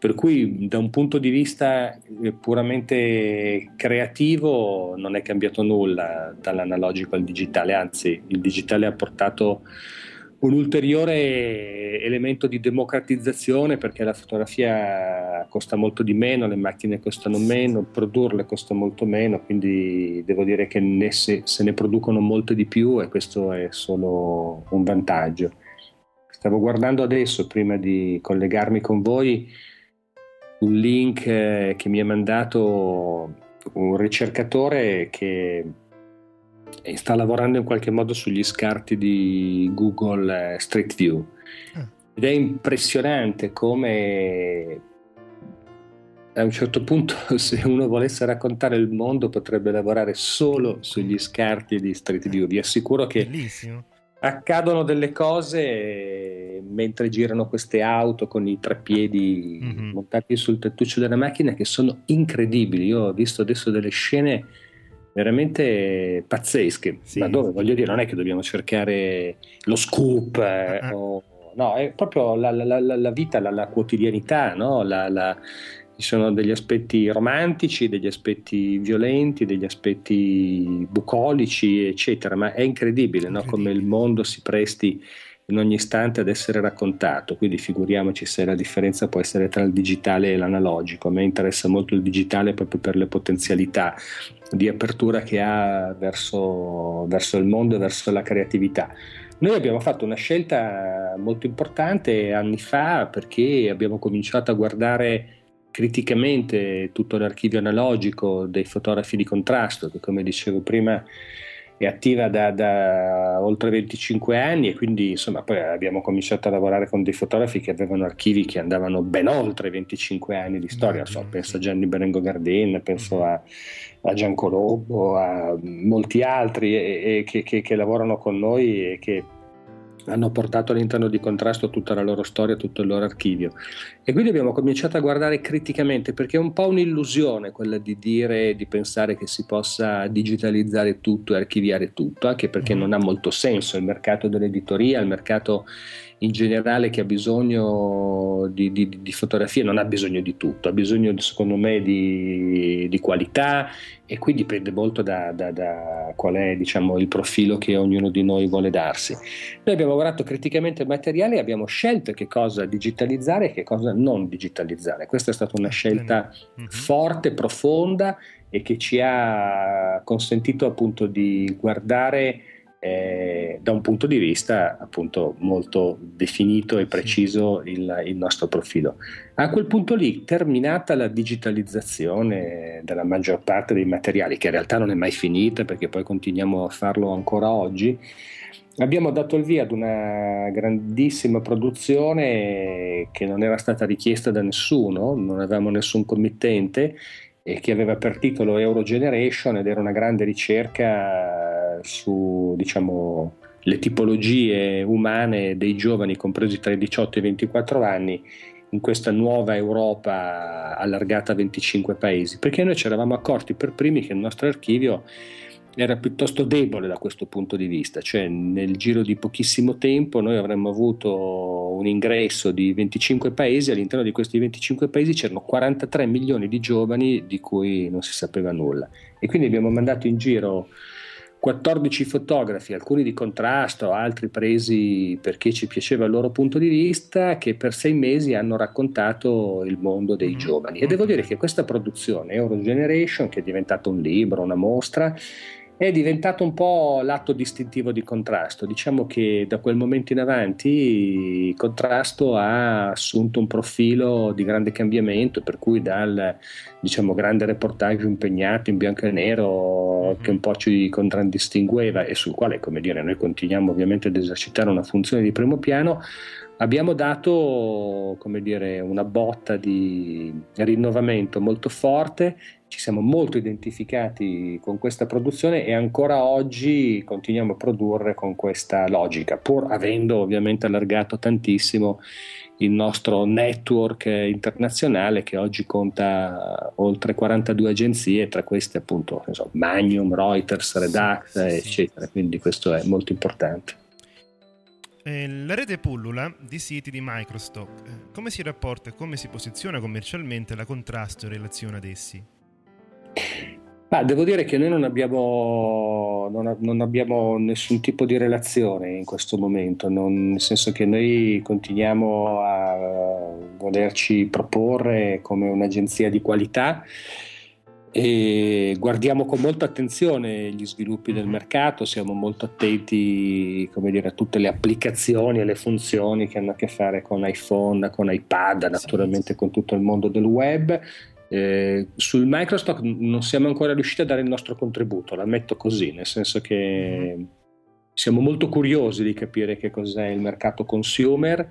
Per cui da un punto di vista eh, puramente creativo non è cambiato nulla dall'analogico al digitale, anzi il digitale ha portato un ulteriore elemento di democratizzazione perché la fotografia costa molto di meno, le macchine costano meno, produrle costa molto meno, quindi devo dire che ne se, se, ne producono molte di più e questo è solo un vantaggio. Stavo guardando adesso, prima di collegarmi con voi, un link eh, che mi ha mandato un ricercatore che e sta lavorando in qualche modo sugli scarti di Google eh, Street View. Ah. Ed è impressionante come a un certo punto (laughs) se uno volesse raccontare il mondo potrebbe lavorare solo sugli scarti di Street View. Vi assicuro che Bellissimo. Accadono delle cose mentre girano queste auto con i treppiedi mm-hmm. montati sul tettuccio della macchina che sono incredibili. Io ho visto adesso delle scene veramente pazzesche. Sì. Ma dove voglio dire, non è che dobbiamo cercare lo scoop, eh, uh-huh. o, no, è proprio la, la, la, la vita, la, quotidianità, no? Ci sono degli aspetti romantici, degli aspetti violenti, degli aspetti bucolici, eccetera, ma è incredibile, incredibile. No? come il mondo si presti in ogni istante ad essere raccontato, quindi figuriamoci se la differenza può essere tra il digitale e l'analogico. A me interessa molto il digitale proprio per le potenzialità di apertura che ha verso, verso il mondo e verso la creatività. Noi abbiamo fatto una scelta molto importante anni fa perché abbiamo cominciato a guardare criticamente tutto l'archivio analogico dei fotografi di contrasto, che come dicevo prima è attiva da, da, oltre 25 anni e quindi insomma poi abbiamo cominciato a lavorare con dei fotografi che avevano archivi che andavano ben oltre 25 anni di storia, so, penso a Gianni Berengo Gardin, penso a, a Giancolombo, a molti altri e, e che, che, che lavorano con noi e che hanno portato all'interno di contrasto tutta la loro storia, tutto il loro archivio. E quindi abbiamo cominciato a guardare criticamente perché è un po' un'illusione quella di dire, di pensare che si possa digitalizzare tutto e archiviare tutto, anche perché mm. non ha molto senso. Il mercato dell'editoria, il mercato in generale che ha bisogno di, di, di, fotografie non ha bisogno di tutto, ha bisogno secondo me di, di qualità e qui dipende molto da, da, da qual è diciamo, il profilo che ognuno di noi vuole darsi. Noi abbiamo lavorato criticamente il materiale e abbiamo scelto che cosa digitalizzare e che cosa non digitalizzare. Questa è stata una scelta mm-hmm. forte, profonda e che ci ha consentito appunto di guardare eh, da un punto di vista appunto molto definito e preciso il, il, nostro profilo. A quel punto lì, terminata la digitalizzazione della maggior parte dei materiali, che in realtà non è mai finita perché poi continuiamo a farlo ancora oggi, abbiamo dato il via ad una grandissima produzione che non era stata richiesta da nessuno, non avevamo nessun committente e che aveva per titolo Euro Generation ed era una grande ricerca su diciamo, le tipologie umane dei giovani compresi tra i 18 e i 24 anni in questa nuova Europa allargata a 25 paesi, perché noi ci eravamo accorti per primi che il nostro archivio era piuttosto debole da questo punto di vista, cioè nel giro di pochissimo tempo noi avremmo avuto un ingresso di 25 paesi, all'interno di questi 25 paesi c'erano 43 milioni di giovani di cui non si sapeva nulla. E quindi abbiamo mandato in giro 14 fotografi, alcuni di contrasto, altri presi perché ci piaceva il loro punto di vista, che per sei mesi hanno raccontato il mondo dei mm-hmm. giovani. E devo dire che questa produzione, Euro Generation, che è diventato un libro, una mostra, è diventato un po' l'atto distintivo di contrasto. Diciamo che da quel momento in avanti contrasto ha assunto un profilo di grande cambiamento, per cui dal diciamo, grande reportage impegnato in bianco e nero mm-hmm. che un po' ci contraddistingueva e sul quale, come dire, noi continuiamo ovviamente ad esercitare una funzione di primo piano, abbiamo dato come dire, una botta di rinnovamento molto forte ci siamo molto identificati con questa produzione e ancora oggi continuiamo a produrre con questa logica, pur avendo ovviamente allargato tantissimo il nostro network internazionale che oggi conta oltre 42 agenzie, tra queste appunto so, Magnum, Reuters, Redact, eccetera, quindi questo è molto importante. Eh, la rete pullula di siti di Microstock. Eh, come si rapporta e come si posiziona commercialmente la contrasto in relazione ad essi? Ma devo dire che noi non abbiamo, non, non abbiamo, nessun tipo di relazione in questo momento, non, nel senso che noi continuiamo a volerci proporre come un'agenzia di qualità e guardiamo con molta attenzione gli sviluppi del mhm. mercato, siamo molto attenti dire, a tutte le applicazioni e le funzioni che hanno a che fare con iPhone, con iPad, naturalmente con tutto il mondo del web eh, sul Microstock non siamo ancora riusciti a dare il nostro contributo, l'ammetto così, nel senso che mm-hmm. siamo molto curiosi di capire che cos'è il mercato consumer,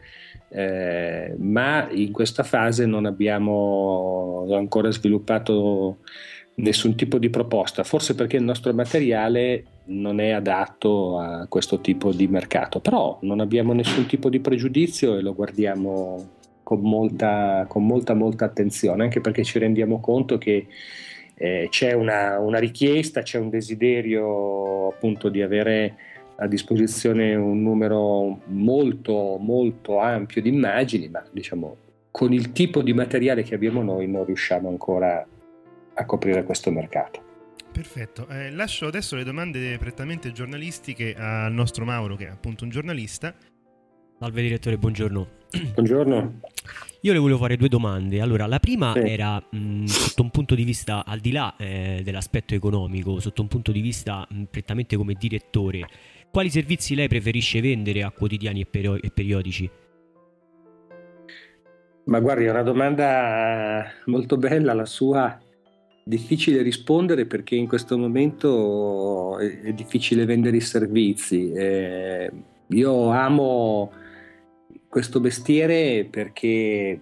eh, ma in questa fase non abbiamo ancora sviluppato nessun tipo di proposta, forse perché il nostro materiale non è adatto a questo tipo di mercato, però non abbiamo nessun tipo di pregiudizio e lo guardiamo con molta, con molta, molta attenzione, anche perché ci rendiamo conto che eh, c'è una, una, richiesta, c'è un desiderio appunto di avere a disposizione un numero molto, molto ampio di immagini, ma diciamo con il tipo di materiale che abbiamo noi non riusciamo ancora a coprire questo mercato. Perfetto, eh, lascio adesso le domande prettamente giornalistiche al nostro Mauro, che è appunto un giornalista. Salve direttore, buongiorno. (clears throat) Buongiorno. Io le volevo fare due domande. Allora, la prima sì. era mh, sotto un punto di vista, al di là eh, dell'aspetto economico, sotto un punto di vista mh, prettamente come direttore, quali servizi lei preferisce vendere a quotidiani e, peri- e periodici? Ma guardi, è una domanda molto bella la sua. Difficile rispondere perché in questo momento è, è difficile vendere i servizi. Eh, io amo questo mestiere perché,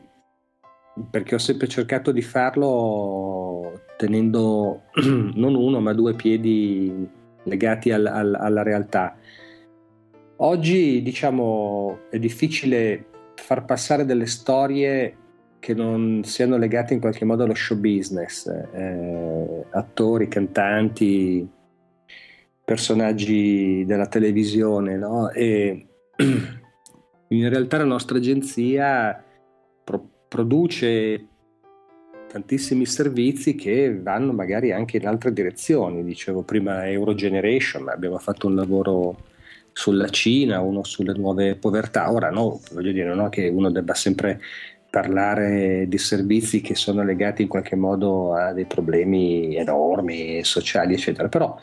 perché ho sempre cercato di farlo tenendo (clears throat) non uno ma due piedi legati al, al, alla realtà. Oggi diciamo è difficile far passare delle storie che non siano legate in qualche modo allo show business, eh, attori, cantanti, personaggi della televisione, no? E (clears throat) In realtà la nostra agenzia pro- produce tantissimi servizi che vanno magari anche in altre direzioni. Dicevo prima Eurogeneration, abbiamo fatto un lavoro sulla Cina, uno sulle nuove povertà. Ora no, voglio dire, non è che uno debba sempre parlare di servizi che sono legati in qualche modo a dei problemi enormi, sociali, eccetera, però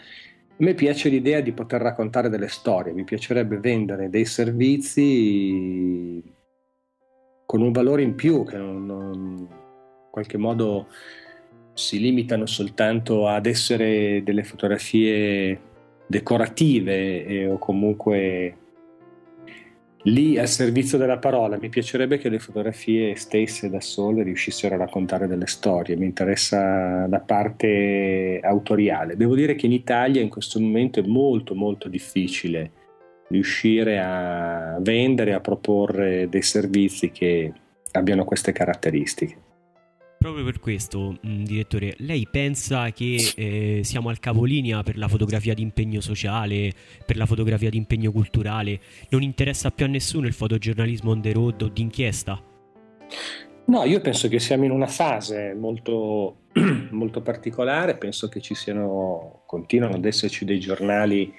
a me piace l'idea di poter raccontare delle storie, mi piacerebbe vendere dei servizi con un valore in più che non, non, in qualche modo si limitano soltanto ad essere delle fotografie decorative e, o comunque lì al servizio della parola. Mi piacerebbe che le fotografie stesse da sole riuscissero a raccontare delle storie, mi interessa la parte autoriale. Devo dire che in Italia in questo momento è molto molto difficile riuscire a vendere, a proporre dei servizi che abbiano queste caratteristiche. Proprio per questo, mm, direttore, lei pensa che eh, siamo al capolinea per la fotografia di impegno sociale, per la fotografia di impegno culturale? Non interessa più a nessuno il fotogiornalismo on the road o d'inchiesta? No, io penso che siamo in una fase molto, (clears throat) molto particolare, penso che ci siano, continuano ad esserci dei giornali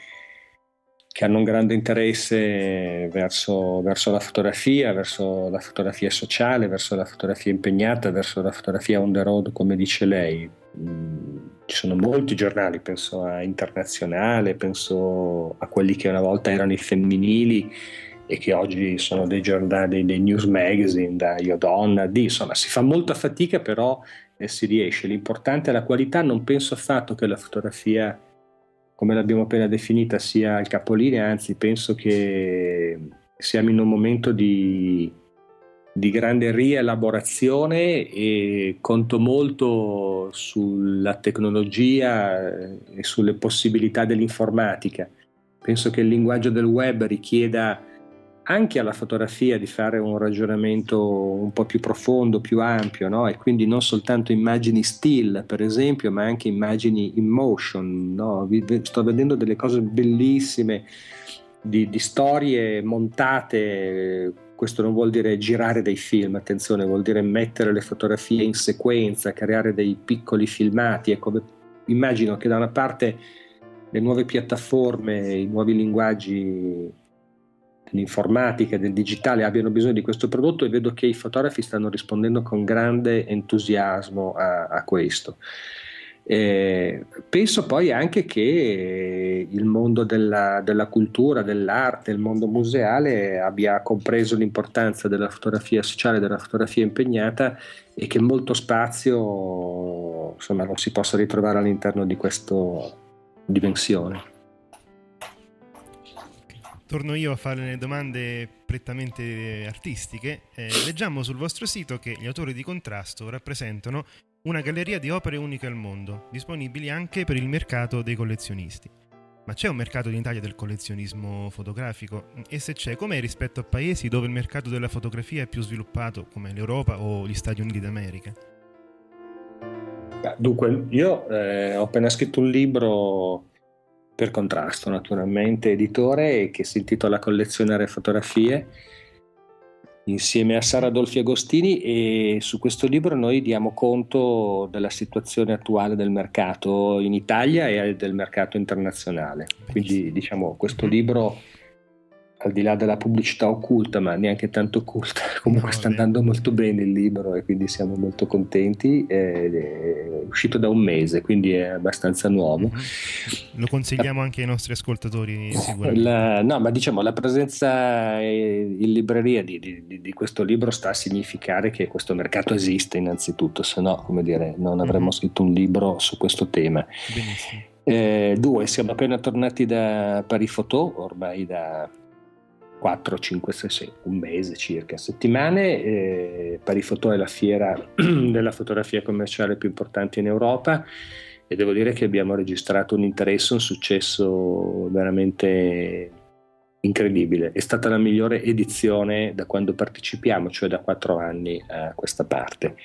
che hanno un grande interesse verso, verso, la fotografia, verso la fotografia sociale, verso la fotografia impegnata, verso la fotografia on the road, come dice lei. Mm, ci sono molti giornali, penso a Internazionale, penso a quelli che una volta erano i femminili e che oggi sono dei giornali, dei news magazine, da Io Donna, di, insomma si fa molta fatica però e si riesce. L'importante è la qualità, non penso affatto che la fotografia come l'abbiamo appena definita, sia il capolinea, anzi penso che siamo in un momento di, di grande rielaborazione e conto molto sulla tecnologia e sulle possibilità dell'informatica. Penso che il linguaggio del web richieda anche alla fotografia di fare un ragionamento un po' più profondo, più ampio, no? e quindi non soltanto immagini still, per esempio, ma anche immagini in motion. No? Sto vedendo delle cose bellissime di, di storie montate. Questo non vuol dire girare dei film, attenzione, vuol dire mettere le fotografie in sequenza, creare dei piccoli filmati. Ecco, immagino che da una parte le nuove piattaforme, i nuovi linguaggi dell'informatica, del digitale abbiano bisogno di questo prodotto e vedo che i fotografi stanno rispondendo con grande entusiasmo a, a questo. Eh, penso poi anche che il mondo della, della, cultura, dell'arte, il mondo museale abbia compreso l'importanza della fotografia sociale, della fotografia impegnata e che molto spazio insomma, non si possa ritrovare all'interno di questa dimensione. Torno io a fare le domande prettamente artistiche. Eh, leggiamo sul vostro sito che gli autori di contrasto rappresentano una galleria di opere uniche al mondo, disponibili anche per il mercato dei collezionisti. Ma c'è un mercato in Italia del collezionismo fotografico? E se c'è, com'è rispetto a paesi dove il mercato della fotografia è più sviluppato, come l'Europa o gli Stati Uniti d'America? Dunque, io eh, ho appena scritto un libro per contrasto, naturalmente, editore, che si intitola Collezionare fotografie insieme a Sara Dolfi Agostini e su questo libro noi diamo conto della situazione attuale del mercato in Italia e del mercato internazionale. Quindi diciamo questo libro al di là della pubblicità occulta, ma neanche tanto occulta, (laughs) comunque no, sta andando molto bene il libro e quindi siamo molto contenti. È uscito da un mese, quindi è abbastanza nuovo. Mm-hmm. Lo consigliamo anche ai nostri ascoltatori (laughs) sicuramente. La, no, ma diciamo la presenza in libreria di, di, di, questo libro sta a significare che questo mercato esiste innanzitutto, se no, come dire, non avremmo mm-hmm. scritto un libro su questo tema. Benissimo. Eh, due, siamo appena tornati da Parifoto, ormai da 4, 5, 6, 6, un mese circa, settimane. Eh, Parifoto è la fiera (clears throat) della fotografia commerciale più importante in Europa e devo dire che abbiamo registrato un interesse, un successo veramente incredibile. È stata la migliore edizione da quando partecipiamo, cioè da 4 anni a questa parte.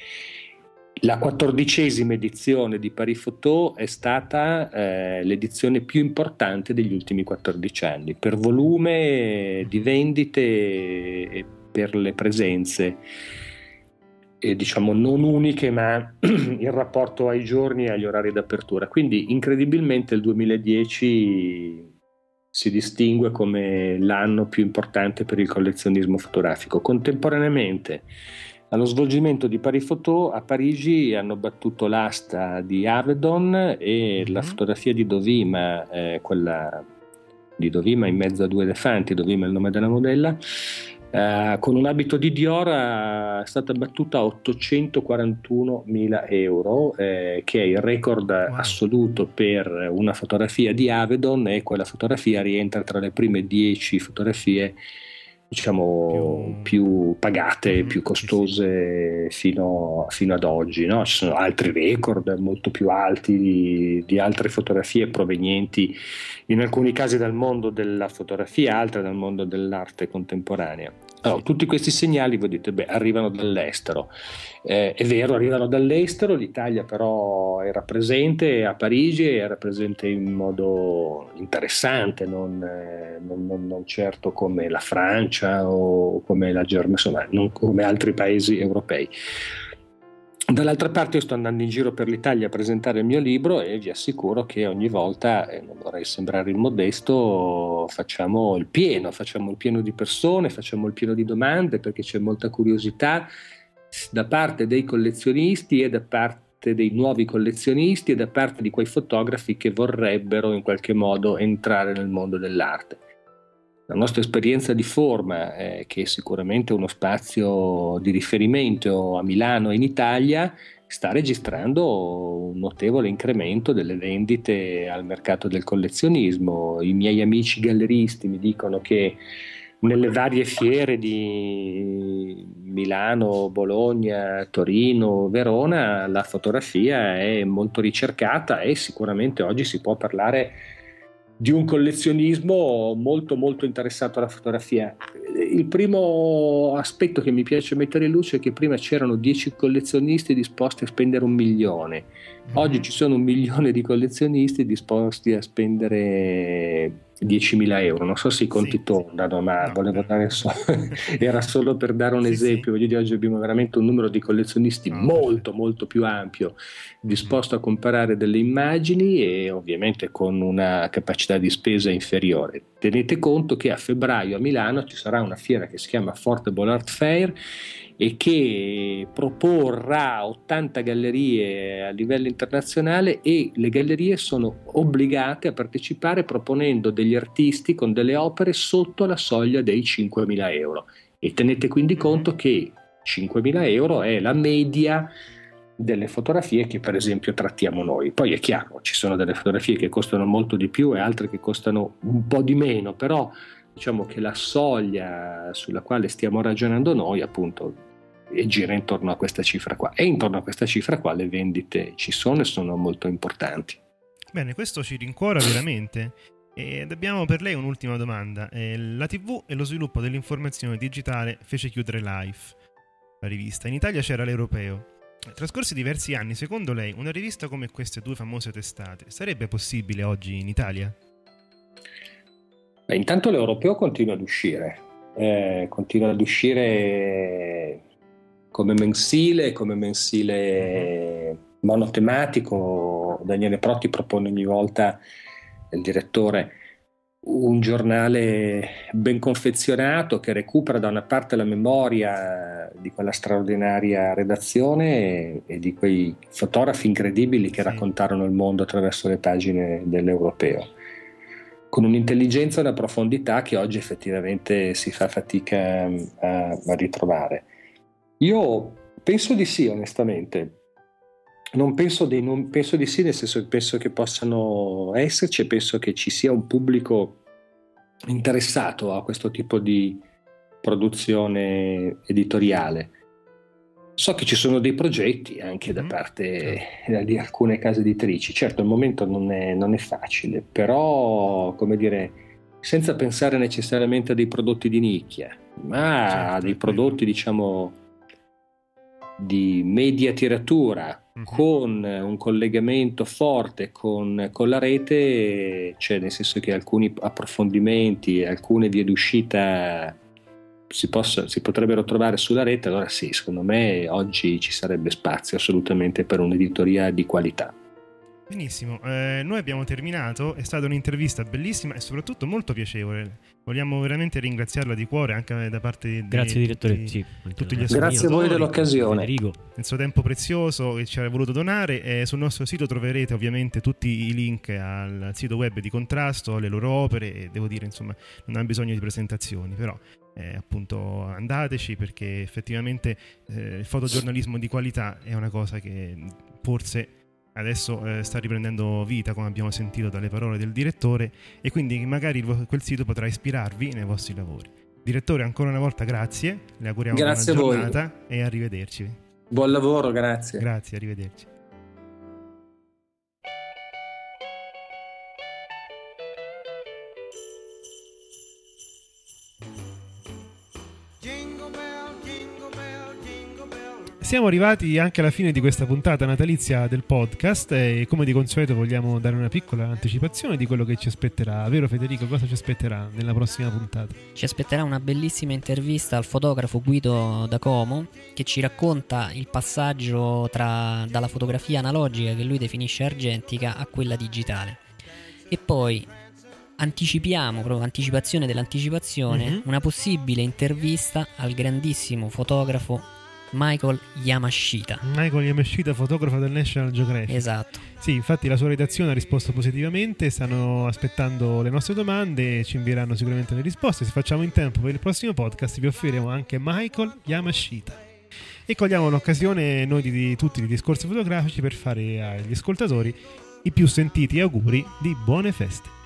La quattordicesima edizione di Paris Photo è stata eh, l'edizione più importante degli ultimi 14 anni per volume di vendite e per le presenze, e diciamo non uniche, ma (clears throat) in rapporto ai giorni e agli orari d'apertura. Quindi incredibilmente il 2010 si distingue come l'anno più importante per il collezionismo fotografico. Contemporaneamente allo svolgimento di Paris Photo a Parigi hanno battuto l'asta di Avedon e mm-hmm. la fotografia di Dovima, eh, quella di Dovima in mezzo a due elefanti, Dovima è il nome della modella, eh, con un abito di Dior è stata battuta a 841.000 euro, eh, che è il record wow. assoluto per una fotografia di Avedon e quella fotografia rientra tra le prime 10 fotografie diciamo più, più pagate, mm, più costose sì. Fino, fino, ad oggi. No? Ci sono altri record molto più alti di, di, altre fotografie provenienti in alcuni casi dal mondo della fotografia, altre dal mondo dell'arte contemporanea. Allora, tutti questi segnali, voi dite, beh, arrivano dall'estero. Eh, è vero, arrivano dall'estero, l'Italia però era presente a Parigi, era presente in modo interessante, non, eh, non, non, non certo come la Francia o come la Germania, insomma, non come altri paesi europei. Dall'altra parte io sto andando in giro per l'Italia a presentare il mio libro e vi assicuro che ogni volta, e non vorrei sembrare immodesto, facciamo il pieno, facciamo il pieno di persone, facciamo il pieno di domande perché c'è molta curiosità da parte dei collezionisti e da parte dei nuovi collezionisti e da parte di quei fotografi che vorrebbero in qualche modo entrare nel mondo dell'arte. La nostra esperienza di forma, eh, che è sicuramente uno spazio di riferimento a Milano e in Italia, sta registrando un notevole incremento delle vendite al mercato del collezionismo. I miei amici galleristi mi dicono che nelle varie fiere di Milano, Bologna, Torino, Verona la fotografia è molto ricercata e sicuramente oggi si può parlare di un collezionismo molto molto interessato alla fotografia. Il primo aspetto che mi piace mettere in luce è che prima c'erano 10 collezionisti disposti a spendere un milione, oggi ci sono un milione di collezionisti disposti a spendere 10.000 euro. Non so se i conti sì, tornano, ma no, volevo dare so- (laughs) era solo per dare un sì, esempio. Sì. Di oggi abbiamo veramente un numero di collezionisti no, molto, molto più ampio, disposto a comparare delle immagini e ovviamente con una capacità di spesa inferiore. Tenete conto che a febbraio a Milano ci sarà una fiera che si chiama Fortable Art Fair e che proporrà 80 gallerie a livello internazionale e le gallerie sono obbligate a partecipare proponendo degli artisti con delle opere sotto la soglia dei 5.000 euro. E tenete quindi mhm. conto che 5.000 euro è la media delle fotografie che per esempio trattiamo noi. Poi è chiaro, ci sono delle fotografie che costano molto di più e altre che costano un po' di meno, però diciamo che la soglia sulla quale stiamo ragionando noi appunto e gira intorno a questa cifra qua. E intorno a questa cifra qua le vendite ci sono e sono molto importanti. Bene, questo ci rincuora veramente. Ed abbiamo per lei un'ultima domanda. Eh, la TV e lo sviluppo dell'informazione digitale fece chiudere Life, la rivista. In Italia c'era l'Europeo. Trascorsi diversi anni, secondo lei, una rivista come queste due famose testate sarebbe possibile oggi in Italia? Beh, intanto l'Europeo continua ad uscire. Eh, continua ad uscire come mensile, come mensile monotematico. Daniele Protti propone ogni volta il direttore un giornale ben confezionato che recupera da una parte la memoria di quella straordinaria redazione e, di quei fotografi incredibili che raccontarono il mondo attraverso le pagine dell'Europeo, con un'intelligenza e una profondità che oggi effettivamente si fa fatica a, a ritrovare. Io penso di sì, onestamente. Non penso, di, non penso di sì, nel senso che penso che possano esserci e penso che ci sia un pubblico interessato a questo tipo di produzione editoriale. So che ci sono dei progetti anche da mm-hmm. parte certo. di alcune case editrici. Certo, al momento non è, non è facile, però, come dire, senza pensare necessariamente a dei prodotti di nicchia, ma certo, a dei prodotti, diciamo, di media tiratura uh-huh. con un collegamento forte con, con, la rete, cioè nel senso che alcuni approfondimenti, alcune vie d'uscita si, possa, si potrebbero trovare sulla rete, allora sì, secondo me oggi ci sarebbe spazio assolutamente per un'editoria di qualità. Benissimo, eh, noi abbiamo terminato, è stata un'intervista bellissima e soprattutto molto piacevole. Vogliamo veramente ringraziarla di cuore anche da parte di Grazie direttore, tutti, sì, tutti gli Grazie a voi dell'occasione. Federico. Il suo tempo prezioso che ci ha voluto donare e sul nostro sito troverete ovviamente tutti i link al sito web di Contrasto, alle loro opere e devo dire insomma non ha bisogno di presentazioni, però eh, appunto andateci perché effettivamente eh, il fotogiornalismo di qualità è una cosa che forse adesso eh, sta riprendendo vita, come abbiamo sentito dalle parole del direttore, e quindi magari quel sito potrà ispirarvi nei vostri lavori. Direttore, ancora una volta grazie, le auguriamo grazie buona giornata e arrivederci. Buon lavoro, grazie. Grazie, arrivederci. Siamo arrivati anche alla fine di questa puntata natalizia del podcast e come di consueto vogliamo dare una piccola anticipazione di quello che ci aspetterà. Vero Federico, cosa ci aspetterà nella prossima puntata? Ci aspetterà una bellissima intervista al fotografo Guido da Como che ci racconta il passaggio tra, dalla fotografia analogica che lui definisce argentica a quella digitale. E poi anticipiamo, proprio anticipazione dell'anticipazione, mm-hmm. una possibile intervista al grandissimo fotografo Michael Yamashita. Michael Yamashita, fotografo del National Geographic. Esatto. Sì, infatti la sua redazione ha risposto positivamente, stanno aspettando le nostre domande e ci invieranno sicuramente le risposte. Se facciamo in tempo per il prossimo podcast vi offriremo anche Michael Yamashita. E cogliamo l'occasione noi di, di tutti i discorsi fotografici per fare agli ascoltatori i più sentiti auguri di buone feste.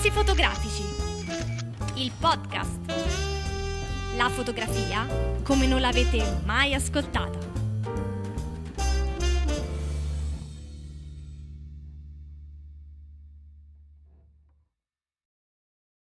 Discorsi fotografici. Il podcast. La fotografia come non l'avete mai ascoltata.